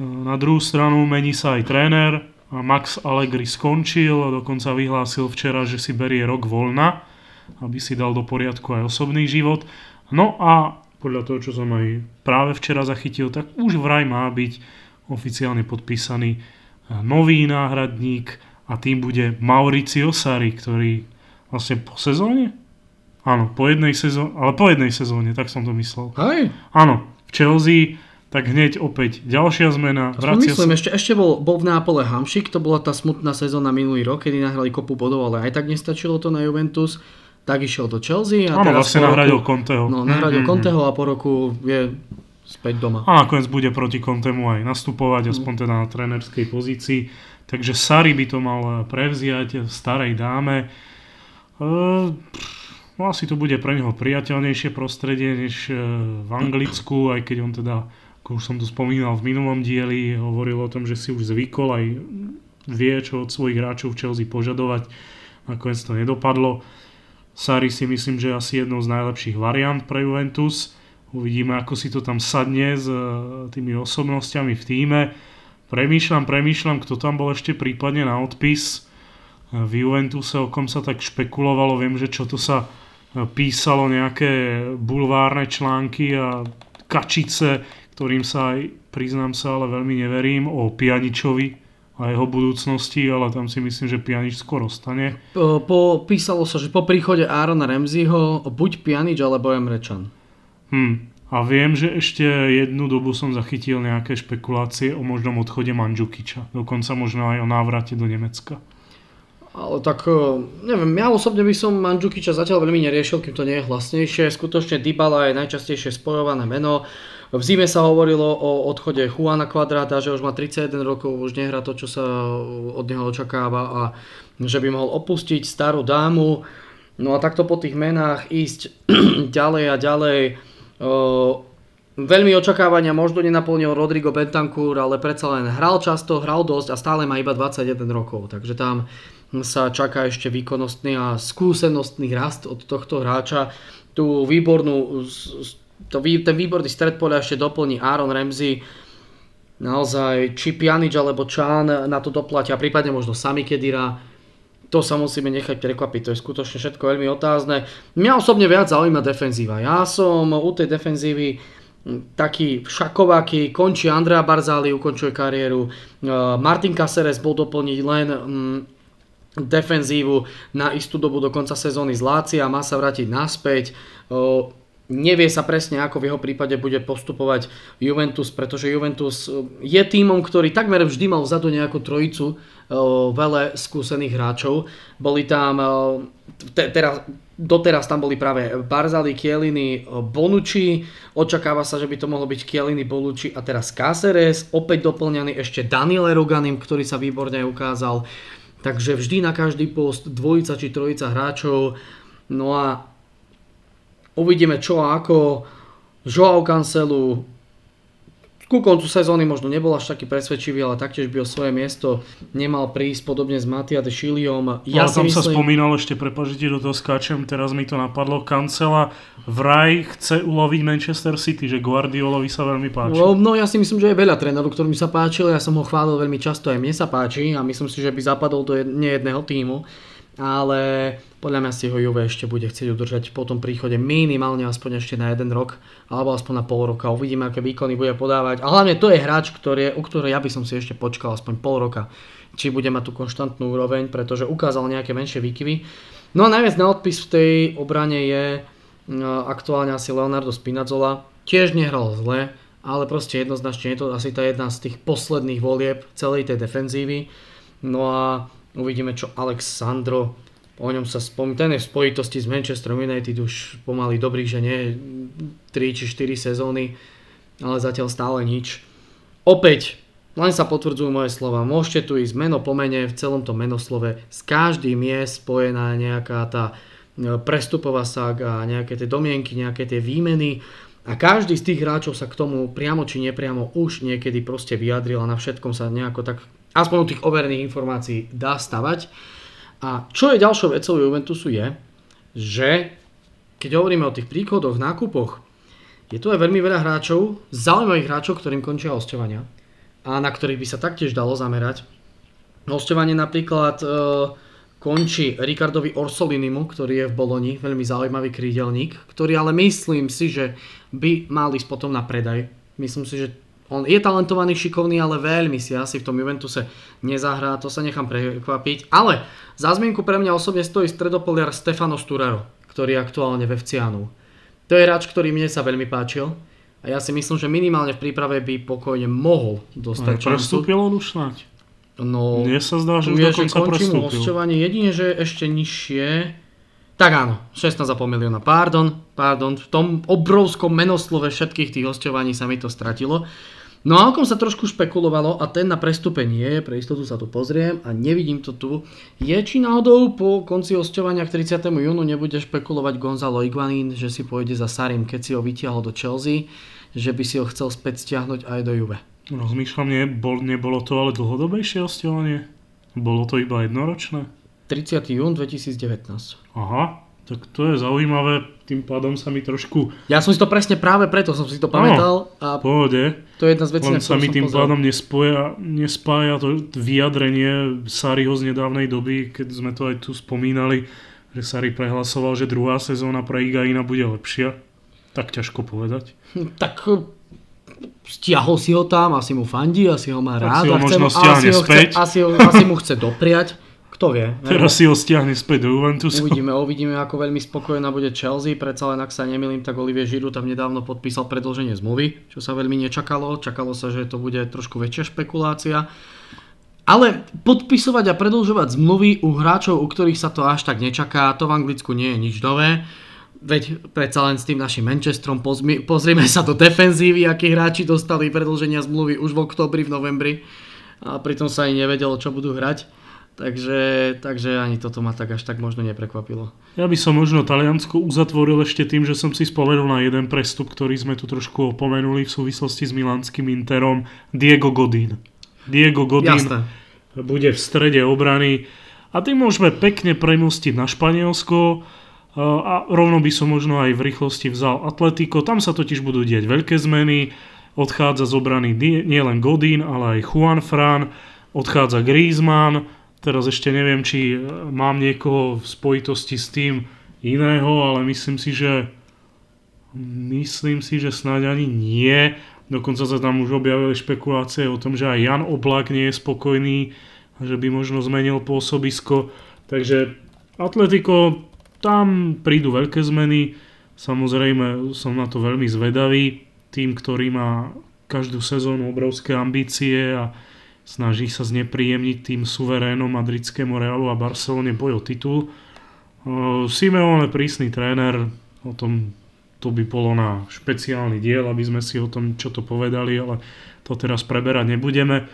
Na druhú stranu mení sa aj tréner, Max Allegri skončil, dokonca vyhlásil včera, že si berie rok voľna, aby si dal do poriadku aj osobný život. No a podľa toho, čo som aj práve včera zachytil, tak už vraj má byť oficiálne podpísaný eh, nový náhradník a tým bude Mauricio Sari, ktorý vlastne po sezóne? Áno, po jednej sezóne, ale po jednej sezóne, tak som to myslel. Hej. Áno, v Chelsea, tak hneď opäť ďalšia zmena. Vracia myslím, sa... ešte, ešte bol, bol v Nápole Hamšik, to bola tá smutná sezóna minulý rok, kedy nahrali kopu bodov, ale aj tak nestačilo to na Juventus tak išiel do Chelsea. A Áno, vlastne nahradil Conteho. No, nahradil mm-hmm. Conteho a po roku je späť doma. A nakoniec bude proti Contemu aj nastupovať, aspoň teda na trénerskej pozícii. Takže Sari by to mal prevziať v starej dáme. Uh, no asi to bude pre neho priateľnejšie prostredie než e, v Anglicku, aj keď on teda, ako už som to spomínal v minulom dieli, hovoril o tom, že si už zvykol aj vie, čo od svojich hráčov v Chelsea požadovať. Nakoniec to nedopadlo. Sari si myslím, že je asi jednou z najlepších variant pre Juventus. Uvidíme, ako si to tam sadne s e, tými osobnostiami v týme. Premýšľam, premýšľam, kto tam bol ešte prípadne na odpis. E, v Juventuse, o kom sa tak špekulovalo, viem, že čo to sa písalo, nejaké bulvárne články a kačice, ktorým sa aj, priznám sa, ale veľmi neverím, o Pianičovi, a jeho budúcnosti, ale tam si myslím, že Pjanič skoro stane. Po, písalo sa, že po príchode Arona Remziho buď Pjanič alebo Emrečan. Hm. A viem, že ešte jednu dobu som zachytil nejaké špekulácie o možnom odchode Mandžukiča. Dokonca možno aj o návrate do Nemecka. Ale tak, e, neviem, ja osobne by som Mandžukiča zatiaľ veľmi neriešil, kým to nie je hlasnejšie. Skutočne Dybala je najčastejšie spojované meno. V zime sa hovorilo o odchode Juana Kvadráta, že už má 31 rokov, už nehrá to, čo sa od neho očakáva a že by mohol opustiť starú dámu. No a takto po tých menách ísť <clears throat> ďalej a ďalej. O, veľmi očakávania možno nenaplnil Rodrigo Bentancur, ale predsa len hral často, hral dosť a stále má iba 21 rokov. Takže tam sa čaká ešte výkonnostný a skúsenostný rast od tohto hráča. Tú výbornú to, ten výborný stred poľa ešte doplní Aaron Ramsey, naozaj či Pjanič alebo Čán na to doplatia, prípadne možno sami Kedira, to sa musíme nechať prekvapiť, to je skutočne všetko veľmi otázne. Mňa osobne viac zaujíma defenzíva. Ja som u tej defenzívy taký šakováky, končí Andrea Barzali, ukončuje kariéru. Martin Caceres bol doplniť len defenzívu na istú dobu do konca sezóny z Lácia, má sa vrátiť naspäť. Nevie sa presne, ako v jeho prípade bude postupovať Juventus, pretože Juventus e, je týmom, ktorý takmer vždy mal vzadu nejakú trojicu e, veľa skúsených hráčov. Boli tam, e, te, teraz, doteraz tam boli práve Barzali, Chiellini, Bonucci, očakáva sa, že by to mohlo byť Chiellini, Bonucci a teraz Cáceres, opäť doplňaný ešte Daniel Roganim, ktorý sa výborne ukázal. Takže vždy na každý post dvojica či trojica hráčov. No a Uvidíme čo a ako. Joao Cancelu ku koncu sezóny možno nebol až taký presvedčivý, ale taktiež by o svoje miesto nemal prísť podobne s Matia de Chiliom. Ja ale tam myslím... sa spomínal ešte, prepažite do toho skáčem, teraz mi to napadlo, Cancela vraj chce uloviť Manchester City, že Guardiolovi sa veľmi páči. No, no ja si myslím, že je veľa trénerov, ktorým sa páčil, ja som ho chválil veľmi často, aj mne sa páči a myslím si, že by zapadol do nejedného týmu ale podľa mňa si ho Juve ešte bude chcieť udržať po tom príchode minimálne aspoň ešte na jeden rok, alebo aspoň na pol roka. Uvidíme, aké výkony bude podávať. A hlavne to je hráč, ktorý, u ktorej ja by som si ešte počkal aspoň pol roka, či bude mať tú konštantnú úroveň, pretože ukázal nejaké menšie výkyvy. No a najviac na odpis v tej obrane je no, aktuálne asi Leonardo Spinazzola. Tiež nehral zle, ale proste jednoznačne je to asi tá jedna z tých posledných volieb celej tej defenzívy. No a uvidíme, čo Alexandro, o ňom sa spomína, ten je v spojitosti s Manchester United už pomaly dobrý, že nie 3 či 4 sezóny, ale zatiaľ stále nič. Opäť, len sa potvrdzujú moje slova, môžete tu ísť meno po mene, v celom tom menoslove, s každým je spojená nejaká tá e, prestupová saga, nejaké tie domienky, nejaké tie výmeny. A každý z tých hráčov sa k tomu priamo či nepriamo už niekedy proste vyjadril a na všetkom sa nejako tak, aspoň u tých overených informácií, dá stavať. A čo je ďalšou vecou Juventusu je, že keď hovoríme o tých príchodoch, nákupoch, je tu aj veľmi veľa hráčov, zaujímavých hráčov, ktorým končia hostovania a na ktorých by sa taktiež dalo zamerať. Hostovanie napríklad e, končí Ricardovi Orsolinimu, ktorý je v Boloni, veľmi zaujímavý krídelník, ktorý ale myslím si, že by mal ísť potom na predaj. Myslím si, že on je talentovaný, šikovný, ale veľmi si asi v tom Juventuse nezahrá, to sa nechám prekvapiť. Ale za zmienku pre mňa osobne stojí stredopoliar Stefano Sturaro, ktorý je aktuálne ve Vcianu. To je hráč, ktorý mne sa veľmi páčil. A ja si myslím, že minimálne v príprave by pokojne mohol dostať šancu. Prestúpil on už snáď? No, Mne sa zdá, že už dokonca prestúpil. jedine, že ešte nižšie tak áno, 16,5 milióna, pardon, pardon, v tom obrovskom menoslove všetkých tých hostovaní sa mi to stratilo. No a okom sa trošku špekulovalo a ten na prestúpenie, pre istotu sa tu pozriem a nevidím to tu, je či náhodou po konci hostovania k 30. júnu nebude špekulovať Gonzalo Iguanin, že si pôjde za Sarim, keď si ho vytiahol do Chelsea, že by si ho chcel späť stiahnuť aj do Juve. Rozmýšľam, nie, bol, nebolo to ale dlhodobejšie hostovanie? Bolo to iba jednoročné? 30. jún 2019. Aha, tak to je zaujímavé, tým pádom sa mi trošku... Ja som si to presne práve preto som si to pamätal. a pohode. To je jedna z vecí, Len sa mi tým pozrel. pádom nespoja, nespája to vyjadrenie Sariho z nedávnej doby, keď sme to aj tu spomínali, že Sari prehlasoval, že druhá sezóna pre Igaina bude lepšia. Tak ťažko povedať. <laughs> Tak stiahol si ho tam, asi mu fandí, asi ho má rád. Asi ho možno stiahne späť. Chce, asi, ho, asi mu chce dopriať. <laughs> Kto vie? Teraz si ho stiahne späť do Juventusu. Uvidíme, uvidíme, ako veľmi spokojná bude Chelsea. Predsa len, ak sa nemýlim, tak Olivier Žiru tam nedávno podpísal predlženie zmluvy, čo sa veľmi nečakalo. Čakalo sa, že to bude trošku väčšia špekulácia. Ale podpisovať a predlžovať zmluvy u hráčov, u ktorých sa to až tak nečaká, to v Anglicku nie je nič nové. Veď predsa len s tým našim Manchesterom pozmi, pozrieme sa do defenzívy, akí hráči dostali predlženia zmluvy už v oktobri, v novembri a pritom sa ani nevedelo, čo budú hrať. Takže, takže ani toto ma tak až tak možno neprekvapilo. Ja by som možno Taliansko uzatvoril ešte tým, že som si spomenul na jeden prestup, ktorý sme tu trošku opomenuli v súvislosti s Milánskym Interom. Diego Godín. Diego Godín Jasné. bude v strede obrany a tým môžeme pekne premostiť na Španielsko a rovno by som možno aj v rýchlosti vzal Atletico. Tam sa totiž budú diať veľké zmeny. Odchádza z obrany nielen Godín, ale aj Juan Fran, odchádza Griezmann, Teraz ešte neviem, či mám niekoho v spojitosti s tým iného, ale myslím si, že myslím si, že snáď ani nie. Dokonca sa tam už objavili špekulácie o tom, že aj Jan Oblak nie je spokojný že by možno zmenil pôsobisko. Takže Atletico, tam prídu veľké zmeny. Samozrejme som na to veľmi zvedavý. Tým, ktorý má každú sezónu obrovské ambície a snaží sa znepríjemniť tým suverénom madridskému Realu a Barcelone boj o titul. Simeone prísny tréner, o tom to by bolo na špeciálny diel, aby sme si o tom čo to povedali, ale to teraz preberať nebudeme.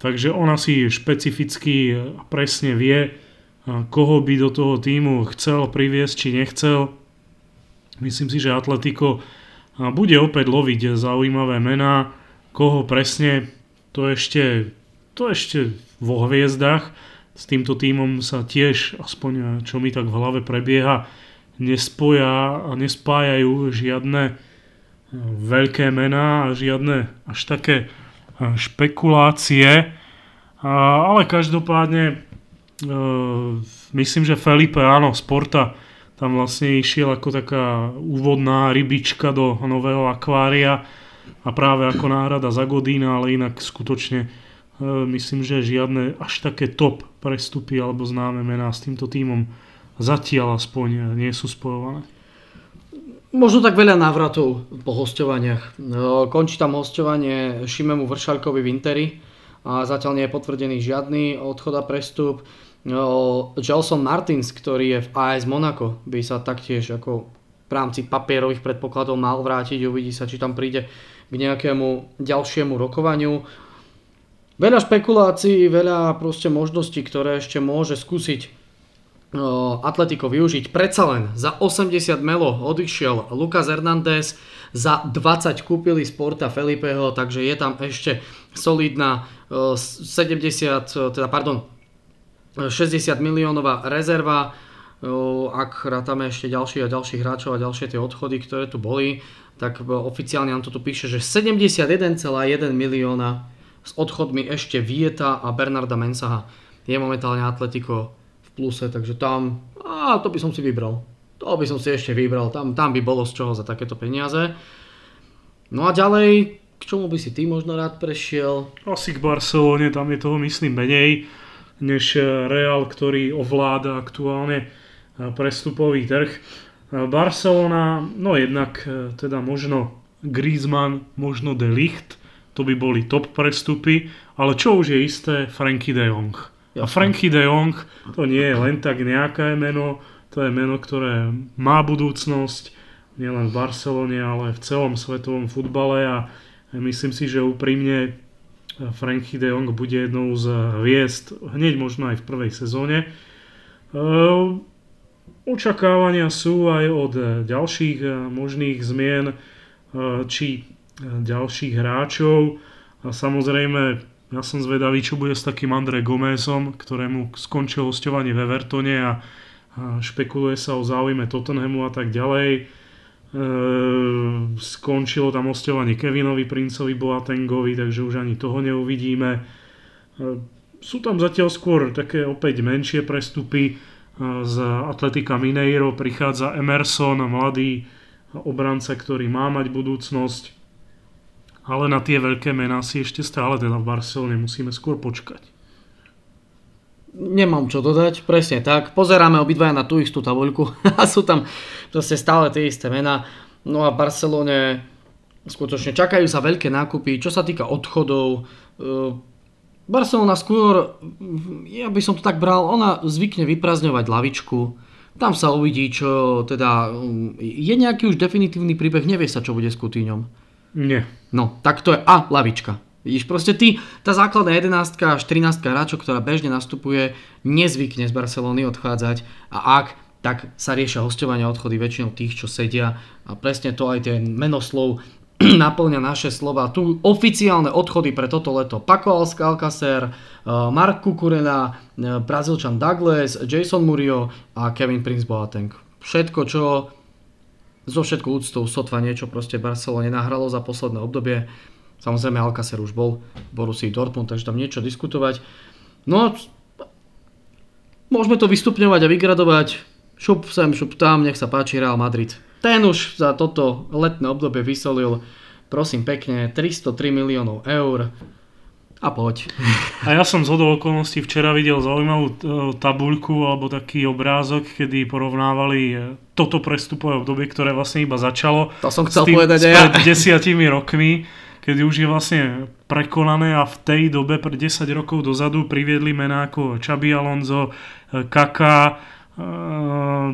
Takže ona si špecificky presne vie, koho by do toho týmu chcel priviesť či nechcel. Myslím si, že Atletico bude opäť loviť zaujímavé mená. Koho presne, to ešte to ešte vo hviezdach. S týmto týmom sa tiež, aspoň čo mi tak v hlave prebieha, nespoja a nespájajú žiadne e, veľké mená a žiadne až také e, špekulácie. Ale každopádne e, myslím, že Felipe, áno, Sporta tam vlastne išiel ako taká úvodná rybička do nového akvária a práve ako náhrada za Godína, ale inak skutočne myslím, že žiadne až také top prestupy alebo známe mená s týmto týmom zatiaľ aspoň nie sú spojované. Možno tak veľa návratov po hostovaniach. No, končí tam hostovanie Šimemu Vršalkovi v Interi a zatiaľ nie je potvrdený žiadny odchod a prestup. Gelson Martins, ktorý je v AS Monaco, by sa taktiež ako v rámci papierových predpokladov mal vrátiť. Uvidí sa, či tam príde k nejakému ďalšiemu rokovaniu. Veľa špekulácií, veľa proste možností, ktoré ešte môže skúsiť Atletico využiť. Predsa len za 80 melo odišiel Lucas Hernández, za 20 kúpili Sporta Felipeho, takže je tam ešte solidná 70, teda pardon, 60 miliónová rezerva. Ak rátame ešte ďalších a ďalších hráčov a ďalšie tie odchody, ktoré tu boli, tak oficiálne nám to tu píše, že 71,1 milióna s odchodmi ešte Vieta a Bernarda Mensaha je momentálne Atletico pluse, takže tam, a to by som si vybral. To by som si ešte vybral, tam, tam by bolo z čoho za takéto peniaze. No a ďalej, k čomu by si ty možno rád prešiel? Asi k Barcelone, tam je toho myslím menej, než Real, ktorý ovláda aktuálne prestupový trh. Barcelona, no jednak teda možno Griezmann, možno De Ligt, to by boli top prestupy, ale čo už je isté, Frankie de Jong. A Frankie de Jong, to nie je len tak nejaké meno, to je meno, ktoré má budúcnosť nielen v Barcelone, ale v celom svetovom futbale a myslím si, že úprimne Frankie de Jong bude jednou z hviezd hneď možno aj v prvej sezóne. Ehm, očakávania sú aj od ďalších možných zmien či ďalších hráčov. A samozrejme ja som zvedavý, čo bude s takým André Gomezom, ktorému skončilo hostovanie v Evertone a, a špekuluje sa o záujme Tottenhamu a tak ďalej. E, skončilo tam hostovanie Kevinovi Princovi Boatengovi, takže už ani toho neuvidíme. E, sú tam zatiaľ skôr také opäť menšie prestupy. E, z Atletika Mineiro prichádza Emerson, mladý obranca, ktorý má mať budúcnosť ale na tie veľké mená si ešte stále teda v Barcelone musíme skôr počkať. Nemám čo dodať, presne tak. Pozeráme obidvaja na tú istú tabuľku <laughs> a sú tam proste stále tie isté mená. No a v Barcelone skutočne čakajú sa veľké nákupy. Čo sa týka odchodov, e, Barcelona skôr, ja by som to tak bral, ona zvykne vyprazňovať lavičku. Tam sa uvidí, čo teda, je nejaký už definitívny príbeh, nevie sa, čo bude s Kutíňom. Nie. No, tak to je A, lavička. Vidíš, proste ty, tá základná 11 až 13 hráčov, ktorá bežne nastupuje, nezvykne z Barcelony odchádzať a ak, tak sa riešia hostovania odchody väčšinou tých, čo sedia a presne to aj ten menoslov <clears throat> naplňa naše slova. Tu oficiálne odchody pre toto leto. Paco Alcacer, eh, Mark Kukurena, eh, Brazilčan Douglas, Jason Murio a Kevin Prince Boateng. Všetko, čo so všetkou úctou sotva niečo proste Barcelona nenahralo za posledné obdobie. Samozrejme Alcacer už bol v Borussii Dortmund, takže tam niečo diskutovať. No, môžeme to vystupňovať a vygradovať. Šup sem, šup tam, nech sa páči Real Madrid. Ten už za toto letné obdobie vysolil, prosím pekne, 303 miliónov eur a poď. A ja som z okolností včera videl zaujímavú e, tabuľku alebo taký obrázok, kedy porovnávali e, toto prestupové obdobie, ktoré vlastne iba začalo. To som chcel tým, povedať aj ja. desiatimi rokmi, kedy už je vlastne prekonané a v tej dobe pred 10 rokov dozadu priviedli mená ako Čabi Alonso, e, Kaka,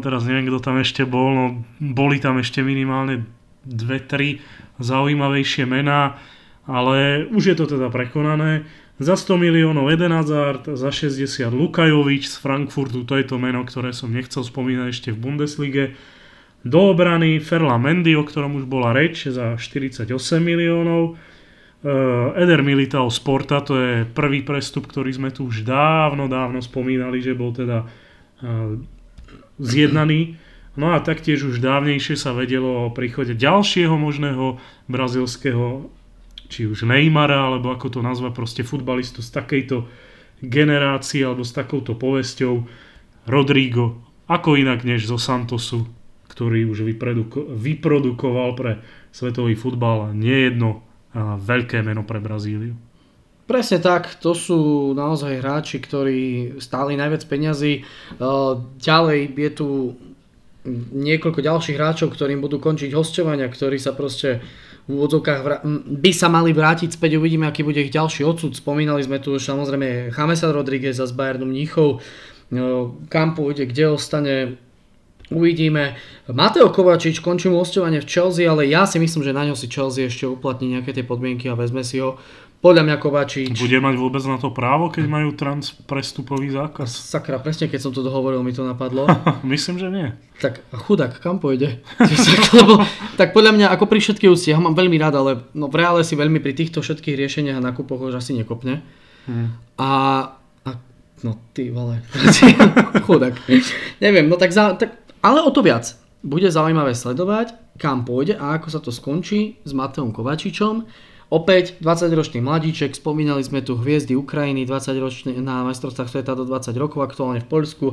teraz neviem, kto tam ešte bol, no boli tam ešte minimálne dve, tri zaujímavejšie mená ale už je to teda prekonané. Za 100 miliónov Eden Hazard, za 60 Lukajovič z Frankfurtu, to je to meno, ktoré som nechcel spomínať ešte v Bundeslige. Do obrany Ferla Mendy, o ktorom už bola reč, za 48 miliónov. Eh, Eder Militao Sporta, to je prvý prestup, ktorý sme tu už dávno, dávno spomínali, že bol teda eh, zjednaný. No a taktiež už dávnejšie sa vedelo o príchode ďalšieho možného brazilského či už Neymara, alebo ako to nazva, proste futbalistu z takejto generácie alebo s takouto povesťou Rodrigo, ako inak než zo Santosu, ktorý už vyproduko- vyprodukoval pre svetový futbal nejedno veľké meno pre Brazíliu. Presne tak, to sú naozaj hráči, ktorí stáli najviac peňazí. Ďalej je tu niekoľko ďalších hráčov, ktorým budú končiť hostovania, ktorí sa proste v úvodzovkách vra- by sa mali vrátiť späť, uvidíme, aký bude ich ďalší odsud. Spomínali sme tu už samozrejme Chamesa Rodriguez z Bayernu Mníchov, no, kam pôjde, kde ostane, uvidíme. Mateo Kovačič končí mu hostovanie v Chelsea, ale ja si myslím, že na ňo si Chelsea ešte uplatní nejaké tie podmienky a vezme si ho. Podľa mňa Kovačič... Bude mať vôbec na to právo, keď majú trans prestupový zákaz? <laughs> Sakra, presne keď som to dohovoril, mi to napadlo. <laughs> Myslím, že nie. Tak chudák, kam pôjde? <laughs> Lebo, tak podľa mňa, ako pri všetkých úcti, ja ho mám veľmi rád, ale no, v reále si veľmi pri týchto všetkých riešeniach a nákupoch už asi nekopne. Hmm. A, a no ty vole, chudák. Neviem, no tak, za, tak ale o to viac. Bude zaujímavé sledovať, kam pôjde a ako sa to skončí s Mateom Kovačičom Opäť 20-ročný mladíček, spomínali sme tu hviezdy Ukrajiny, 20-ročný na majstrovstvách sveta do 20 rokov, aktuálne v Poľsku.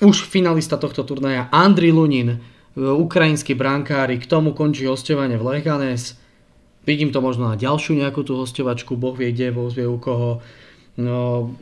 Už finalista tohto turnaja Andri Lunin, ukrajinský brankári, k tomu končí hostovanie v Leganes. Vidím to možno na ďalšiu nejakú tú hostovačku, boh vie kde, boh vie u koho. No,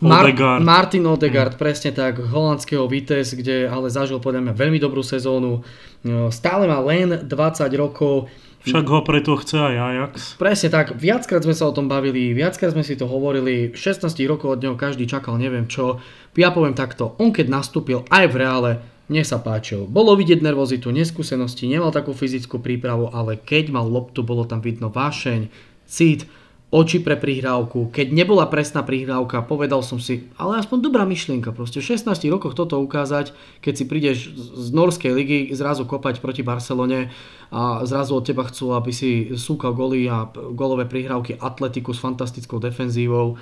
Mar- Odegaard. Martin Odegaard, mm. presne tak, holandského Vitesse, kde ale zažil podľa mňa veľmi dobrú sezónu. No, stále má len 20 rokov však ho preto chce aj Ajax. Presne tak, viackrát sme sa o tom bavili, viackrát sme si to hovorili, 16 rokov od neho každý čakal neviem čo. Ja poviem takto, on keď nastúpil aj v reále, mne sa páčil. Bolo vidieť nervozitu, neskúsenosti, nemal takú fyzickú prípravu, ale keď mal loptu, bolo tam vidno vášeň, cít, oči pre prihrávku. Keď nebola presná prihrávka, povedal som si, ale aspoň dobrá myšlienka, proste v 16 rokoch toto ukázať, keď si prídeš z Norskej ligy zrazu kopať proti Barcelone a zrazu od teba chcú, aby si súkal goly a golové prihrávky atletiku s fantastickou defenzívou.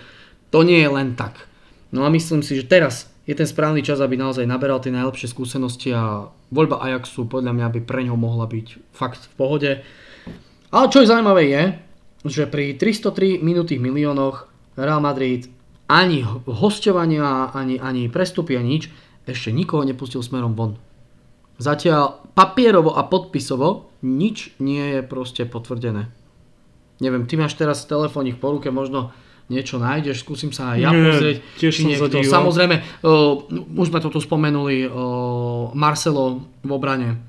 To nie je len tak. No a myslím si, že teraz je ten správny čas, aby naozaj naberal tie najlepšie skúsenosti a voľba Ajaxu podľa mňa by pre ňo mohla byť fakt v pohode. Ale čo je zaujímavé je, že pri 303 minutých miliónoch Real Madrid ani hostovania, ani, ani prestupy, ani nič, ešte nikoho nepustil smerom von. Zatiaľ papierovo a podpisovo nič nie je proste potvrdené. Neviem, ty máš teraz telefónik po ruke, možno niečo nájdeš, skúsim sa aj ja Nie, pozrieť. Tiež či niekto, samozrejme, uh, už sme to tu spomenuli, uh, Marcelo v obrane,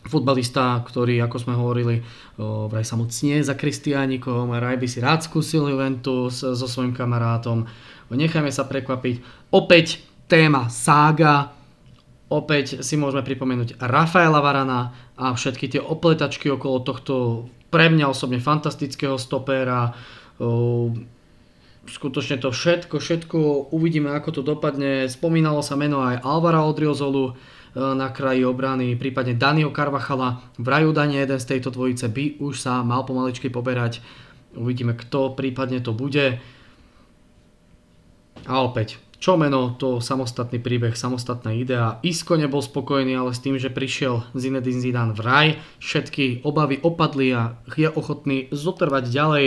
futbalista, ktorý, ako sme hovorili, vraj sa moc za Kristiánikom, raj by si rád skúsil Juventus so svojím kamarátom. Nechajme sa prekvapiť. Opäť téma sága, opäť si môžeme pripomenúť Rafaela Varana a všetky tie opletačky okolo tohto pre mňa osobne fantastického stopéra. Skutočne to všetko, všetko uvidíme, ako to dopadne. Spomínalo sa meno aj Alvara Odriozolu, na kraji obrany, prípadne Danio Carvachala. Vraj údajne jeden z tejto dvojice by už sa mal pomaličky poberať. Uvidíme, kto prípadne to bude. A opäť, čo meno, to samostatný príbeh, samostatná idea. Isko nebol spokojný, ale s tým, že prišiel Zinedine Zidane v raj, všetky obavy opadli a je ochotný zotrvať ďalej.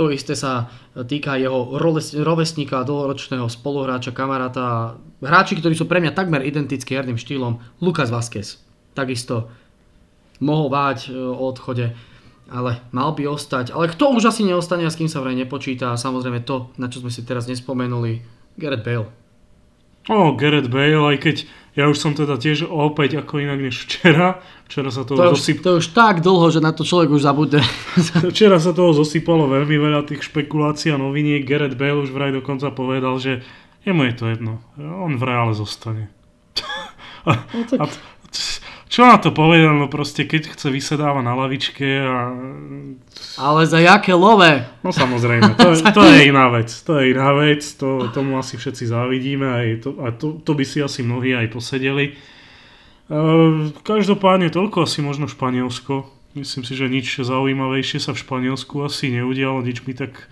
To isté sa týka jeho rovesníka, dlhoročného spoluhráča, kamaráta, hráči, ktorí sú pre mňa takmer identickí herným štýlom, Lukas Vázquez. Takisto mohol váť e, o odchode, ale mal by ostať. Ale kto už asi neostane a s kým sa vraj nepočíta, a samozrejme to, na čo sme si teraz nespomenuli, Gareth Bale. O, Gareth Bale, aj keď ja už som teda tiež opäť ako inak než včera. Včera sa toho to, zosyp... to už tak dlho, že na to človek už zabudne. <laughs> včera sa toho zosypalo veľmi veľa tých špekulácií a noviniek. Gareth Bale už vraj dokonca povedal, že jemu je to jedno. On v reále zostane. a, no, tak... a čo na to povedal, no proste keď chce vysedáva na lavičke a... Ale za jaké love? No samozrejme, to, <laughs> to je iná vec, to je iná vec, to, tomu asi všetci závidíme aj to, a to, to by si asi mnohí aj posedeli. Uh, každopádne toľko asi možno Španielsko. Myslím si, že nič zaujímavejšie sa v Španielsku asi neudialo, nič mi tak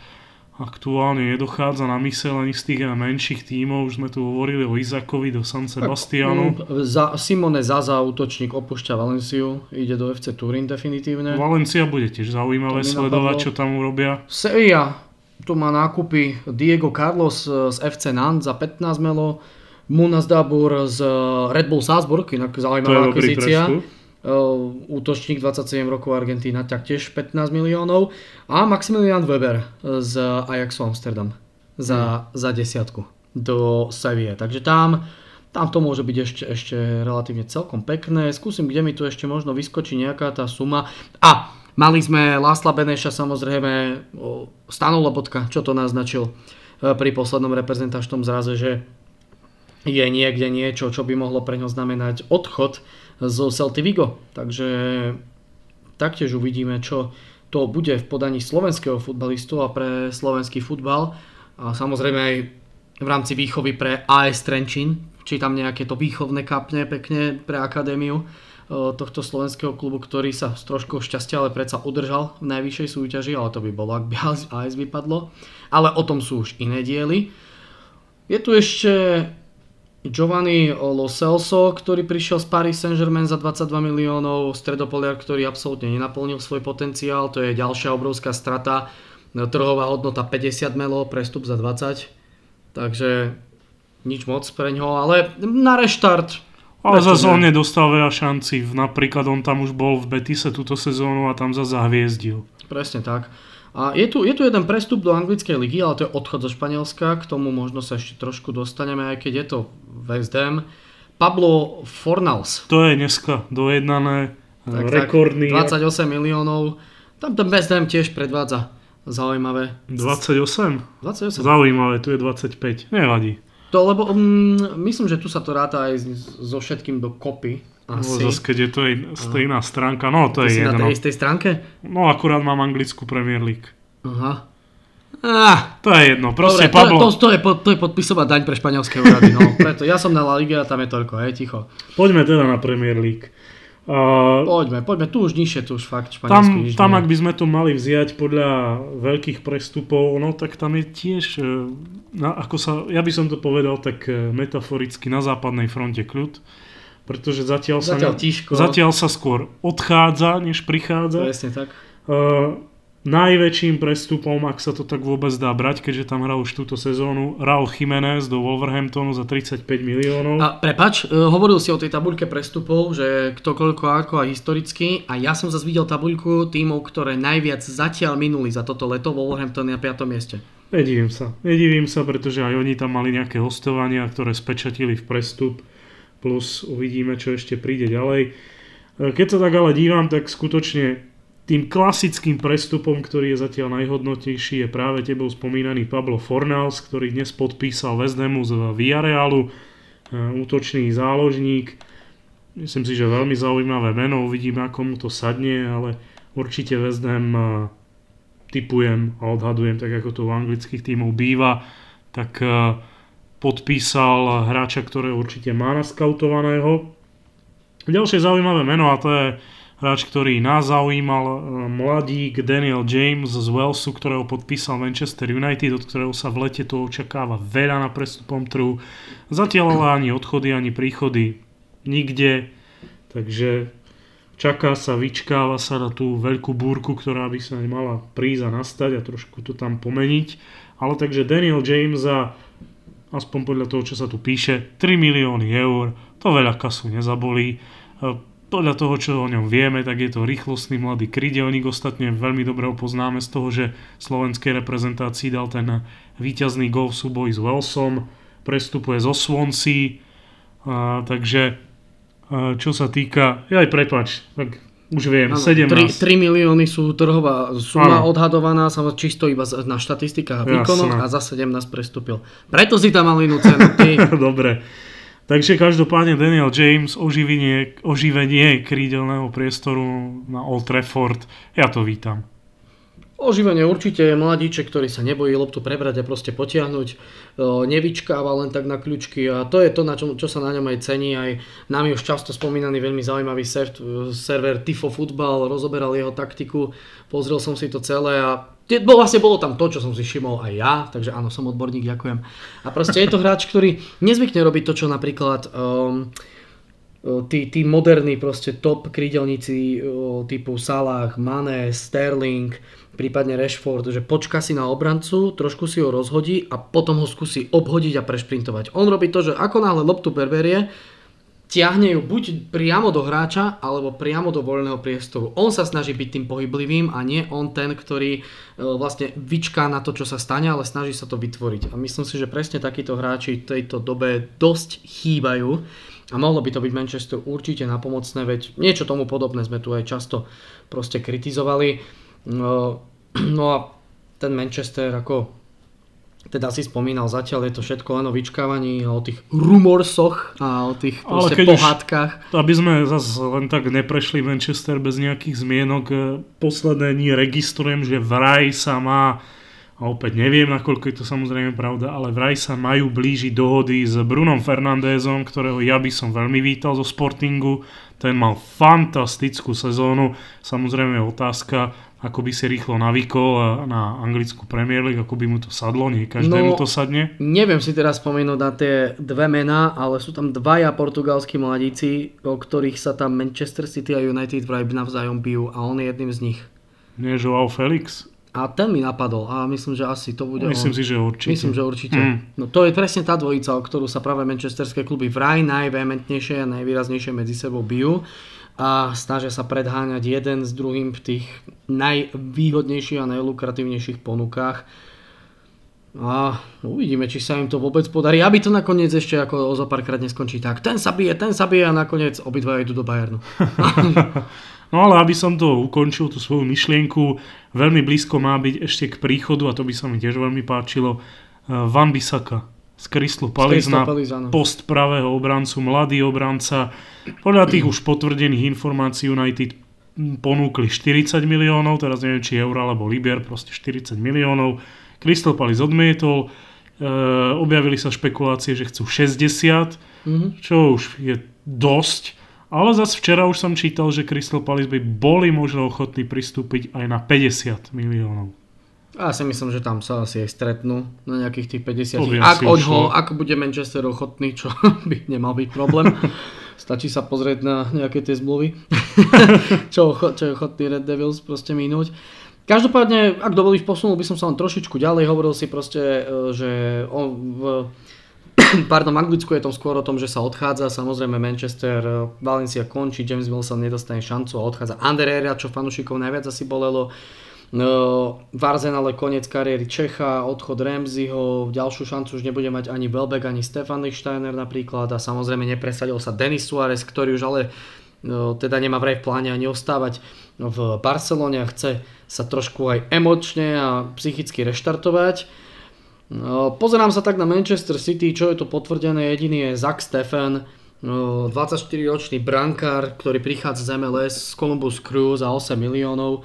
aktuálne nedochádza na mysel ani z tých menších tímov. Už sme tu hovorili o Izakovi do San Sebastianu. No, za, Simone Zaza, útočník, opúšťa Valenciu, ide do FC Turín definitívne. Valencia bude tiež zaujímavé sledovať, čo tam urobia. Sevilla, tu má nákupy Diego Carlos z FC Nantes za 15 melo, Munas Dabur z Red Bull Salzburg, inak zaujímavá akvizícia. Eh, útočník 27 rokov Argentína, taktiež 15 miliónov a Maximilian Weber z Ajaxu Amsterdam za, hmm. za desiatku do Sevilla. Takže tam tam to môže byť ešte, ešte relatívne celkom pekné. Skúsim, kde mi tu ešte možno vyskočí nejaká tá suma. A mali sme Lásla Beneša samozrejme, Stano Lobotka, čo to naznačil e, pri poslednom reprezentačnom zraze, že je niekde niečo, čo by mohlo pre ňo znamenať odchod z Celtic Vigo. Takže taktiež uvidíme, čo to bude v podaní slovenského futbalistu a pre slovenský futbal. A samozrejme aj v rámci výchovy pre AS Trenčín, či tam nejaké to výchovné kapne pekne pre akadémiu e, tohto slovenského klubu, ktorý sa s trošku šťastia, ale predsa udržal v najvyššej súťaži, ale to by bolo, ak by AS vypadlo. Ale o tom sú už iné diely. Je tu ešte Giovanni Lo Celso, ktorý prišiel z Paris Saint-Germain za 22 miliónov, stredopoliar, ktorý absolútne nenaplnil svoj potenciál, to je ďalšia obrovská strata, trhová hodnota 50 melo, prestup za 20, takže nič moc pre ňo, ale na reštart. Ale zase on nedostal veľa šanci. Napríklad on tam už bol v Betise túto sezónu a tam zase zahviezdil. Presne tak. A je tu, je tu jeden prestup do anglickej ligy, ale to je odchod zo Španielska. K tomu možno sa ešte trošku dostaneme, aj keď je to West Ham. Pablo Fornals. To je dneska dojednané. Tak, rekordný. Tak, 28 miliónov. Tam ten West Ham tiež predvádza zaujímavé. 28? 28. Zaujímavé, tu je 25. Nevadí. To, lebo um, myslím, že tu sa to ráta aj so všetkým do kopy. Asi. No, zase, keď je to stejná stránka, no to Ty je si jedno. na tej istej stránke? No akurát mám anglickú Premier League. Aha. Ah, to je jedno, proste Dobre, Pablo... To, to, to, je, to je podpisová daň pre španielské úrady, no. <laughs> Preto ja som na La Liga a tam je toľko, hej, ticho. Poďme teda na Premier League. Uh, poďme, poďme, tu už nižšie, tu už fakt Španielsku Tam, tam ak by sme to mali vziať podľa veľkých prestupov, no tak tam je tiež, e, na, ako sa, ja by som to povedal tak e, metaforicky, na západnej fronte kľud. Pretože zatiaľ, zatiaľ sa, zatiaľ sa skôr odchádza, než prichádza. Presne tak. Uh, najväčším prestupom, ak sa to tak vôbec dá brať, keďže tam hral už túto sezónu, Raul Jiménez do Wolverhamptonu za 35 miliónov. A prepač, e, hovoril si o tej tabuľke prestupov, že kto koľko ako a historicky a ja som zase videl tabuľku tímov, ktoré najviac zatiaľ minuli za toto leto, Wolverhampton je na 5. mieste. Nedivím sa, nedivím sa, pretože aj oni tam mali nejaké hostovania, ktoré spečatili v prestup, plus uvidíme, čo ešte príde ďalej. E, keď sa tak ale dívam, tak skutočne tým klasickým prestupom, ktorý je zatiaľ najhodnotnejší, je práve tebou spomínaný Pablo Fornals, ktorý dnes podpísal Hamu z Villarealu, e, útočný záložník. Myslím si, že veľmi zaujímavé meno, uvidíme ako mu to sadne, ale určite Ham e, typujem a odhadujem, tak ako to u anglických tímov býva, tak podpísal hráča, ktoré určite má naskautovaného. Ďalšie zaujímavé meno a to je hráč, ktorý nás zaujímal, e, mladík Daniel James z Walesu, ktorého podpísal Manchester United, od ktorého sa v lete to očakáva veľa na prestupom trhu. Zatiaľ ale ani odchody, ani príchody nikde, takže čaká sa, vyčkáva sa na tú veľkú búrku, ktorá by sa mala prísť a nastať a trošku to tam pomeniť. Ale takže Daniel James za aspoň podľa toho, čo sa tu píše, 3 milióny eur, to veľa kasu nezabolí e, podľa toho, čo o ňom vieme, tak je to rýchlostný mladý krydelník. Ostatne veľmi dobre ho poznáme z toho, že slovenskej reprezentácii dal ten víťazný gol v súboji s Walesom. Prestupuje zo Swansea. Takže a, čo sa týka... Aj prepač, tak už viem, ano, 17. 3, 3 milióny sú trhová suma ano. odhadovaná, samozrejme čisto iba na štatistikách a výkonoch a za 17 prestúpil. Preto si tam mal inú cenu. Ty. <laughs> Dobre. Takže každopádne Daniel James, oživenie, oživenie krídelného priestoru na Old Trafford, ja to vítam. Oživenie určite je mladíček, ktorý sa nebojí loptu prebrať a proste potiahnuť, nevyčkáva len tak na kľúčky a to je to, na čo, čo sa na ňom aj cení. Aj nami už často spomínaný veľmi zaujímavý server Tifo Football rozoberal jeho taktiku, pozrel som si to celé a vlastne bolo tam to, čo som si všimol aj ja, takže áno, som odborník, ďakujem. A proste je to hráč, ktorý nezvykne robiť to, čo napríklad um, tí, tí moderní proste top krídelníci typu Salah, Mane, Sterling, prípadne Rashford, že počka si na obrancu, trošku si ho rozhodí a potom ho skúsi obhodiť a prešprintovať. On robí to, že ako náhle loptu berberie, ťahne ju buď priamo do hráča, alebo priamo do voľného priestoru. On sa snaží byť tým pohyblivým a nie on ten, ktorý e, vlastne vyčká na to, čo sa stane, ale snaží sa to vytvoriť. A myslím si, že presne takíto hráči v tejto dobe dosť chýbajú. A mohlo by to byť Manchester určite napomocné, veď niečo tomu podobné sme tu aj často proste kritizovali. No, <clears throat> no a ten Manchester ako teda si spomínal, zatiaľ je to všetko len o vyčkávaní, o tých rumorsoch a o tých Ale pohádkach. Už, aby sme zase len tak neprešli Manchester bez nejakých zmienok, e, posledné dní registrujem, že vraj sa má, a opäť neviem, nakoľko je to samozrejme pravda, ale vraj sa majú blížiť dohody s Brunom Fernandézom, ktorého ja by som veľmi vítal zo Sportingu. Ten mal fantastickú sezónu. Samozrejme otázka, ako by si rýchlo navykol na anglickú Premier League, ako by mu to sadlo, nie každému no, to sadne? Neviem si teraz spomenúť na tie dve mená, ale sú tam dvaja portugalskí mladíci, o ktorých sa tam Manchester City a United vraj navzájom bijú a on je jedným z nich. Nie Joao Felix? A ten mi napadol a myslím, že asi to bude Myslím on. si, že určite. Myslím, že určite. Mm. No to je presne tá dvojica, o ktorú sa práve manchesterské kluby vraj najvehementnejšie a najvýraznejšie medzi sebou bijú a snažia sa predháňať jeden s druhým v tých najvýhodnejších a najlukratívnejších ponukách. A uvidíme, či sa im to vôbec podarí, aby to nakoniec ešte ako o zo párkrát neskončí tak. Ten sa bije, ten sa bije a nakoniec obidva idú do Bayernu. <laughs> no ale aby som to ukončil, tú svoju myšlienku, veľmi blízko má byť ešte k príchodu, a to by sa mi tiež veľmi páčilo, eh, Van Bissaka z Crystal Palace na post pravého obrancu, mladý obranca. Podľa tých už potvrdených informácií United ponúkli 40 miliónov, teraz neviem či eur alebo liber, proste 40 miliónov. Crystal Palace odmietol, e, objavili sa špekulácie, že chcú 60, mm-hmm. čo už je dosť. Ale zase včera už som čítal, že Crystal Palace by boli možno ochotní pristúpiť aj na 50 miliónov. Ja si myslím, že tam sa asi aj stretnú na nejakých tých 50. Ak, oňho, ak bude Manchester ochotný, čo <laughs> by nemal byť problém. <laughs> Stačí sa pozrieť na nejaké tie zmluvy, <laughs> čo, čo je ochotný Red Devils proste minúť. Každopádne, ak dovolíš, posunul by som sa len trošičku ďalej. Hovoril si proste, e, že on v <clears throat> pardon, Anglicku je to skôr o tom, že sa odchádza. Samozrejme Manchester, e, Valencia končí, James Wilson nedostane šancu a odchádza Ander čo fanušikov najviac asi bolelo. No, v Arsenale koniec kariéry Čecha, odchod Ramseyho, ďalšiu šancu už nebude mať ani Welbeck, ani Stefan Lichtsteiner napríklad a samozrejme nepresadil sa Denis Suarez, ktorý už ale no, teda nemá vraj v pláne ani ostávať v Barcelone a chce sa trošku aj emočne a psychicky reštartovať. No, pozerám sa tak na Manchester City, čo je to potvrdené, jediný je Zach Stefan, 24-ročný brankár, ktorý prichádza z MLS z Columbus Crew za 8 miliónov.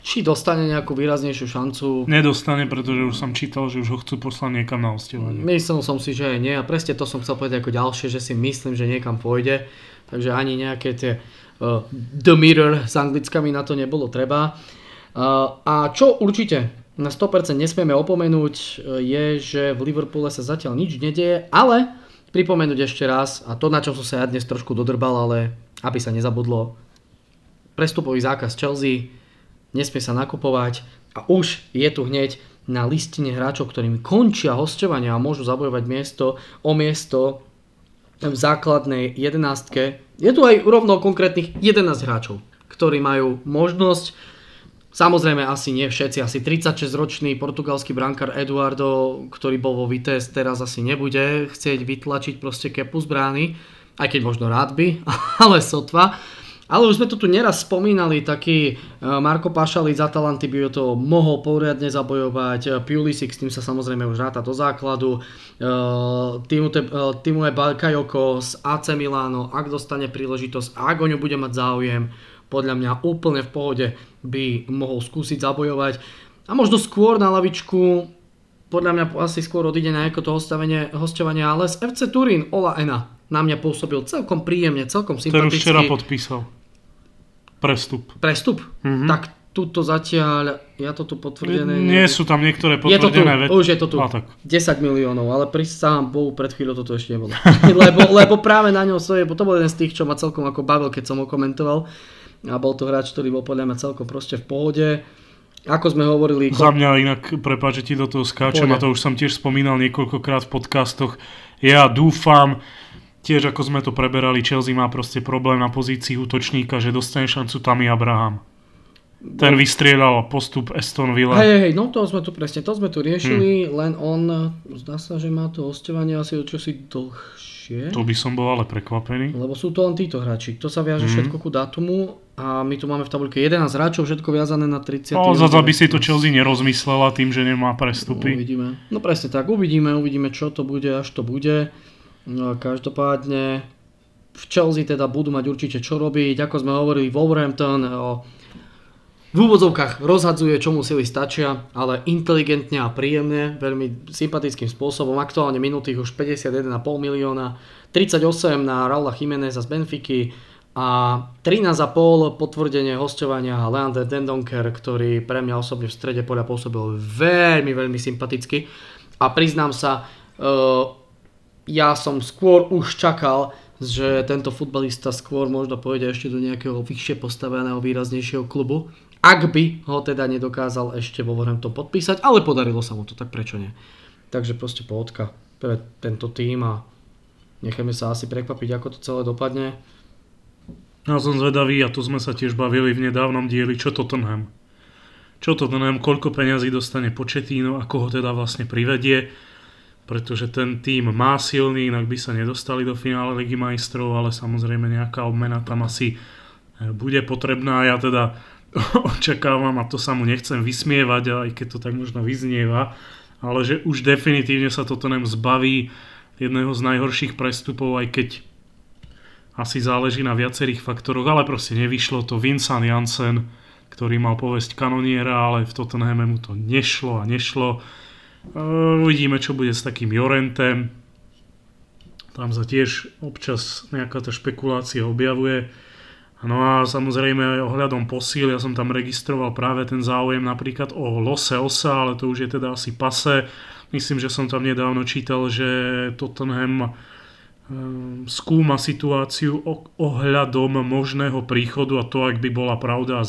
Či dostane nejakú výraznejšiu šancu. Nedostane, pretože už som čítal, že už ho chcú poslať niekam na hostovanie. Myslel som si, že nie a presne to som chcel povedať ako ďalšie, že si myslím, že niekam pôjde. Takže ani nejaké tie uh, The Mirror s anglickami na to nebolo treba. Uh, a čo určite na 100% nesmieme opomenúť uh, je, že v Liverpoole sa zatiaľ nič nedieje, ale pripomenúť ešte raz, a to na čo som sa ja dnes trošku dodrbal, ale aby sa nezabudlo, prestupový zákaz Chelsea, nesmie sa nakupovať a už je tu hneď na listine hráčov, ktorým končia hostovania a môžu zabojovať miesto o miesto v základnej jedenástke. Je tu aj rovno konkrétnych 11 hráčov, ktorí majú možnosť Samozrejme asi nie všetci, asi 36-ročný portugalský brankár Eduardo, ktorý bol vo Vitesse, teraz asi nebude chcieť vytlačiť proste kepu z brány, aj keď možno rád by, <laughs> ale sotva. Ale už sme to tu neraz spomínali, taký e, Marko Pašali z Atalanty by to mohol poriadne zabojovať, e, Pulisic s tým sa samozrejme už ráta do základu, e, Timue Balkajoko z AC Milano, ak dostane príležitosť, ak o ňu bude mať záujem, podľa mňa úplne v pohode by mohol skúsiť zabojovať. A možno skôr na lavičku, podľa mňa asi skôr odíde na nejaké to hostovanie, ale z FC Turín Ola Ena na mňa pôsobil celkom príjemne, celkom sympaticky. Ten už včera podpísal. Prestup. Prestup? Mm-hmm. Tak tuto zatiaľ, ja to tu potvrdené... Nie sú tam niektoré potvrdené. Je to tu, ve- už je to tu. A, tak. 10 miliónov, ale pri sám Bohu pred chvíľou toto ešte nebolo. <laughs> lebo, lebo práve na ňom stojí, to bol jeden z tých, čo ma celkom ako bavil, keď som ho komentoval. A bol to hráč, ktorý bol podľa mňa celkom proste v pohode. Ako sme hovorili... Za mňa inak, prepáč, ti do toho skáčem, a to už som tiež spomínal niekoľkokrát v podcastoch. Ja dúfam, tiež ako sme to preberali, Chelsea má proste problém na pozícii útočníka, že dostane šancu Tammy Abraham. Ten vystriedal postup Aston Villa. Hej, hej, no to sme tu presne, to sme tu riešili, hmm. len on, zdá sa, že má to hostovanie asi o čosi dlhšie. To by som bol ale prekvapený. Lebo sú to len títo hráči. To sa viaže hmm. všetko ku dátumu a my tu máme v tabulke 11 hráčov, všetko viazané na 30. No, zase by si to Chelsea nerozmyslela tým, že nemá prestupy. No, uvidíme. No presne tak, uvidíme, uvidíme čo to bude, až to bude. No, každopádne v Chelsea teda budú mať určite čo robiť. Ako sme hovorili, Wolverhampton o, v úvodzovkách rozhadzuje, čo mu sily stačia, ale inteligentne a príjemne, veľmi sympatickým spôsobom. Aktuálne minutých už 51,5 milióna, 38 na Raula Jiméneza z Benfiky, a 13,5 potvrdenie hostovania Leander Dendonker, ktorý pre mňa osobne v strede poľa pôsobil veľmi, veľmi sympaticky. A priznám sa, uh, ja som skôr už čakal, že tento futbalista skôr možno pôjde ešte do nejakého vyššie postaveného, výraznejšieho klubu. Ak by ho teda nedokázal ešte vo to podpísať, ale podarilo sa mu to, tak prečo nie. Takže proste pohodka pre tento tým a necháme sa asi prekvapiť, ako to celé dopadne. Ja som zvedavý, a tu sme sa tiež bavili v nedávnom dieli, čo Tottenham. Čo Tottenham, koľko peňazí dostane Početíno, ako ho teda vlastne privedie, pretože ten tým má silný, inak by sa nedostali do finále Ligy majstrov, ale samozrejme nejaká obmena tam asi e, bude potrebná. Ja teda <laughs> očakávam, a to sa mu nechcem vysmievať, aj keď to tak možno vyznieva, ale že už definitívne sa Tottenham zbaví jedného z najhorších prestupov, aj keď asi záleží na viacerých faktoroch, ale proste nevyšlo to. Vincent Janssen, ktorý mal povesť kanoniera, ale v Tottenhame mu to nešlo a nešlo. Uh, uvidíme, čo bude s takým Jorentem. Tam sa tiež občas nejaká tá špekulácia objavuje. No a samozrejme ohľadom posíl, ja som tam registroval práve ten záujem napríklad o Lose Osa, ale to už je teda asi pase. Myslím, že som tam nedávno čítal, že Tottenham Ehm, skúma situáciu ohľadom možného príchodu a to, ak by bola pravda a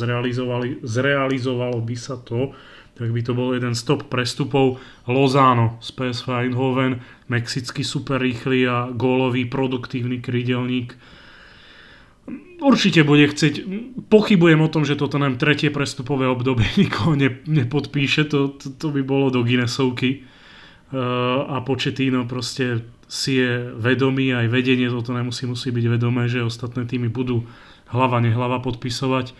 zrealizovalo by sa to, tak by to bol jeden z top prestupov Lozano z PSV Eindhoven, mexický super rýchly a gólový produktívny krydelník. Určite bude chcieť, pochybujem o tom, že toto nám tretie prestupové obdobie <laughs> nikoho ne, nepodpíše, to, to, to by bolo do Guinnessovky. Uh, a Početíno proste si je vedomý, aj vedenie toto nemusí musí byť vedomé, že ostatné týmy budú hlava nehlava podpisovať.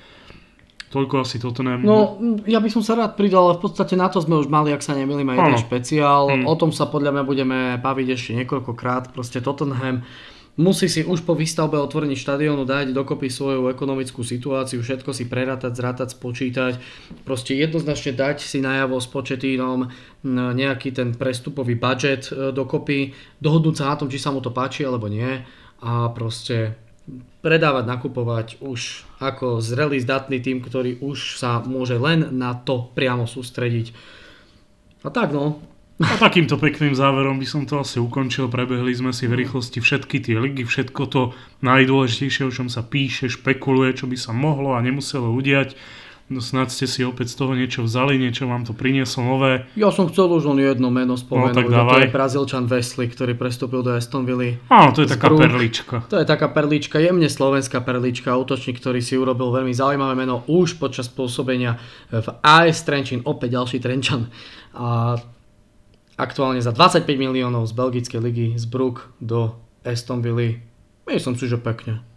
Toľko asi toto nem... No, ja by som sa rád pridal, ale v podstate na to sme už mali, ak sa nemýlim, aj jeden špeciál. Hmm. O tom sa podľa mňa budeme baviť ešte niekoľkokrát. Proste Tottenham musí si už po výstavbe otvorení štadiónu dať dokopy svoju ekonomickú situáciu, všetko si prerátať, zrátať, spočítať, proste jednoznačne dať si najavo s početínom nejaký ten prestupový budget e, dokopy, dohodnúť sa na tom, či sa mu to páči alebo nie a proste predávať, nakupovať už ako zrelý, zdatný tým, ktorý už sa môže len na to priamo sústrediť. A tak no, a takýmto pekným záverom by som to asi ukončil. Prebehli sme si v rýchlosti všetky tie ligy, všetko to najdôležitejšie, o čom sa píše, špekuluje, čo by sa mohlo a nemuselo udiať. No snad ste si opäť z toho niečo vzali, niečo vám to prinieslo nové. Ja som chcel už len jedno meno spomenúť, no, tak dávaj. to je Brazílčan Wesley, ktorý prestúpil do Aston Villa. Áno, to je taká Brug. perlička. To je taká perlička, jemne slovenská perlička, útočník, ktorý si urobil veľmi zaujímavé meno už počas pôsobenia v AS Trenčín, opäť ďalší Trenčan. A aktuálne za 25 miliónov z belgickej ligy z Brook do Aston Villa. Myslím si, že pekne.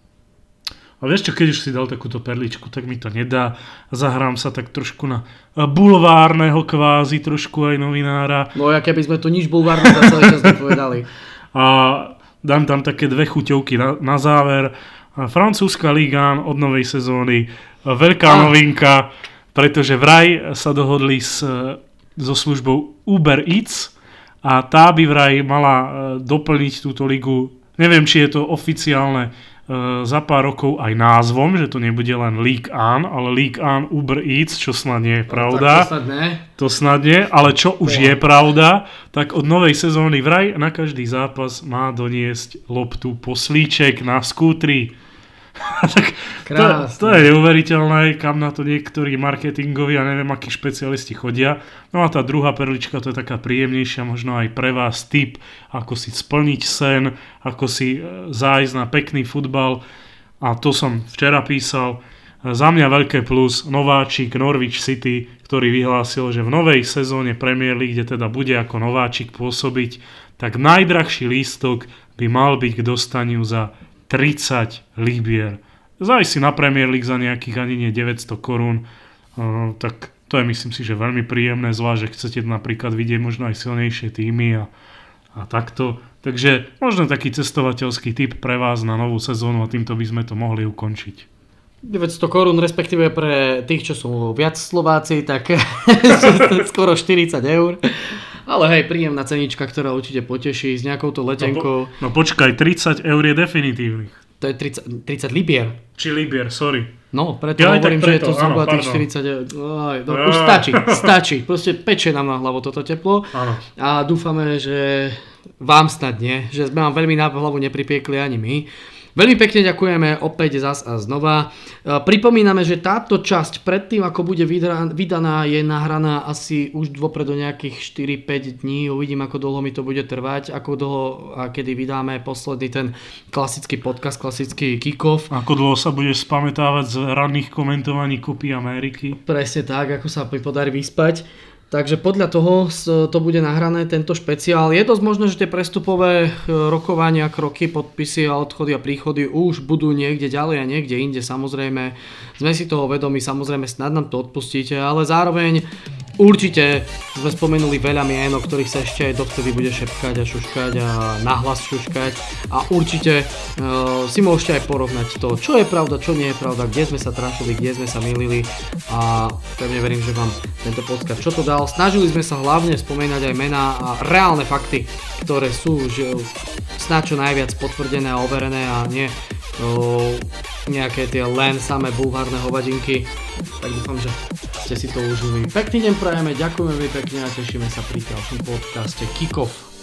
A vieš čo, keď už si dal takúto perličku, tak mi to nedá. Zahrám sa tak trošku na bulvárneho kvázi, trošku aj novinára. No ja keby sme tu nič bulvárne za celý čas nepovedali. <laughs> A dám tam také dve chuťovky na, na záver. Francúzska ligán od novej sezóny. Veľká ah. novinka, pretože vraj sa dohodli s, so službou Uber Eats, a tá by vraj mala e, doplniť túto ligu, neviem či je to oficiálne za pár rokov aj názvom, že to nebude len League On, ale League On Uber Eats, čo snad nie je pravda. No, to snad nie. To snad nie, ale čo už je pravda, tak od novej sezóny vraj na každý zápas má doniesť loptu poslíček na skútri. <laughs> tak to, to je neuveriteľné, kam na to niektorí marketingoví a neviem akí špecialisti chodia. No a tá druhá perlička, to je taká príjemnejšia, možno aj pre vás tip, ako si splniť sen, ako si e, zájsť na pekný futbal. A to som včera písal. Za mňa veľké plus nováčik Norwich City, ktorý vyhlásil, že v novej sezóne Premier League, kde teda bude ako nováčik pôsobiť, tak najdrahší lístok by mal byť k dostaniu za 30 libier. Zaj si na Premier League za nejakých ani nie 900 korún, uh, tak to je myslím si, že veľmi príjemné, zvlášť, že chcete napríklad vidieť možno aj silnejšie týmy a, a takto. Takže možno taký cestovateľský typ pre vás na novú sezónu a týmto by sme to mohli ukončiť. 900 korún, respektíve pre tých, čo sú viac Slováci, tak <laughs> skoro 40 eur. Ale hej, príjemná cenička, ktorá určite poteší s nejakou to letenkou. No, po, no počkaj, 30 eur je definitívnych. To je 30, 30 libier. Či libier, sorry. No, preto ja hovorím, preto, že je to zhruba tých 40 eur. Aj, no, ja. Už stačí, <laughs> stačí. Proste peče nám na hlavu toto teplo. Áno. A dúfame, že vám snad nie, že sme vám veľmi na hlavu nepripiekli ani my. Veľmi pekne ďakujeme opäť zas a znova. E, pripomíname, že táto časť predtým, ako bude vydaná, je nahraná asi už dopredu nejakých 4-5 dní. Uvidím, ako dlho mi to bude trvať, ako dlho a kedy vydáme posledný ten klasický podcast, klasický kick-off. Ako dlho sa budeš spamätávať z ranných komentovaní Kupy Ameriky. Presne tak, ako sa mi podarí vyspať. Takže podľa toho to bude nahrané tento špeciál. Je dosť možné, že tie prestupové e, rokovania, kroky, podpisy a odchody a príchody už budú niekde ďalej a niekde inde. Samozrejme, sme si toho vedomi, samozrejme snad nám to odpustíte, ale zároveň Určite sme spomenuli veľa mien, o ktorých sa ešte aj dovtedy bude šepkať a šuškať a nahlas šuškať a určite uh, si môžete aj porovnať to, čo je pravda, čo nie je pravda, kde sme sa trafili, kde sme sa milili a pevne verím, že vám tento podcast čo to dal. Snažili sme sa hlavne spomínať aj mená a reálne fakty, ktoré sú že snáď čo najviac potvrdené a overené a nie nejaké tie len samé bulvárne hovadinky. Tak dúfam, že ste si to užili. Pekný deň prajeme, ďakujeme veľmi pekne a tešíme sa pri ďalšom podcaste Kikov.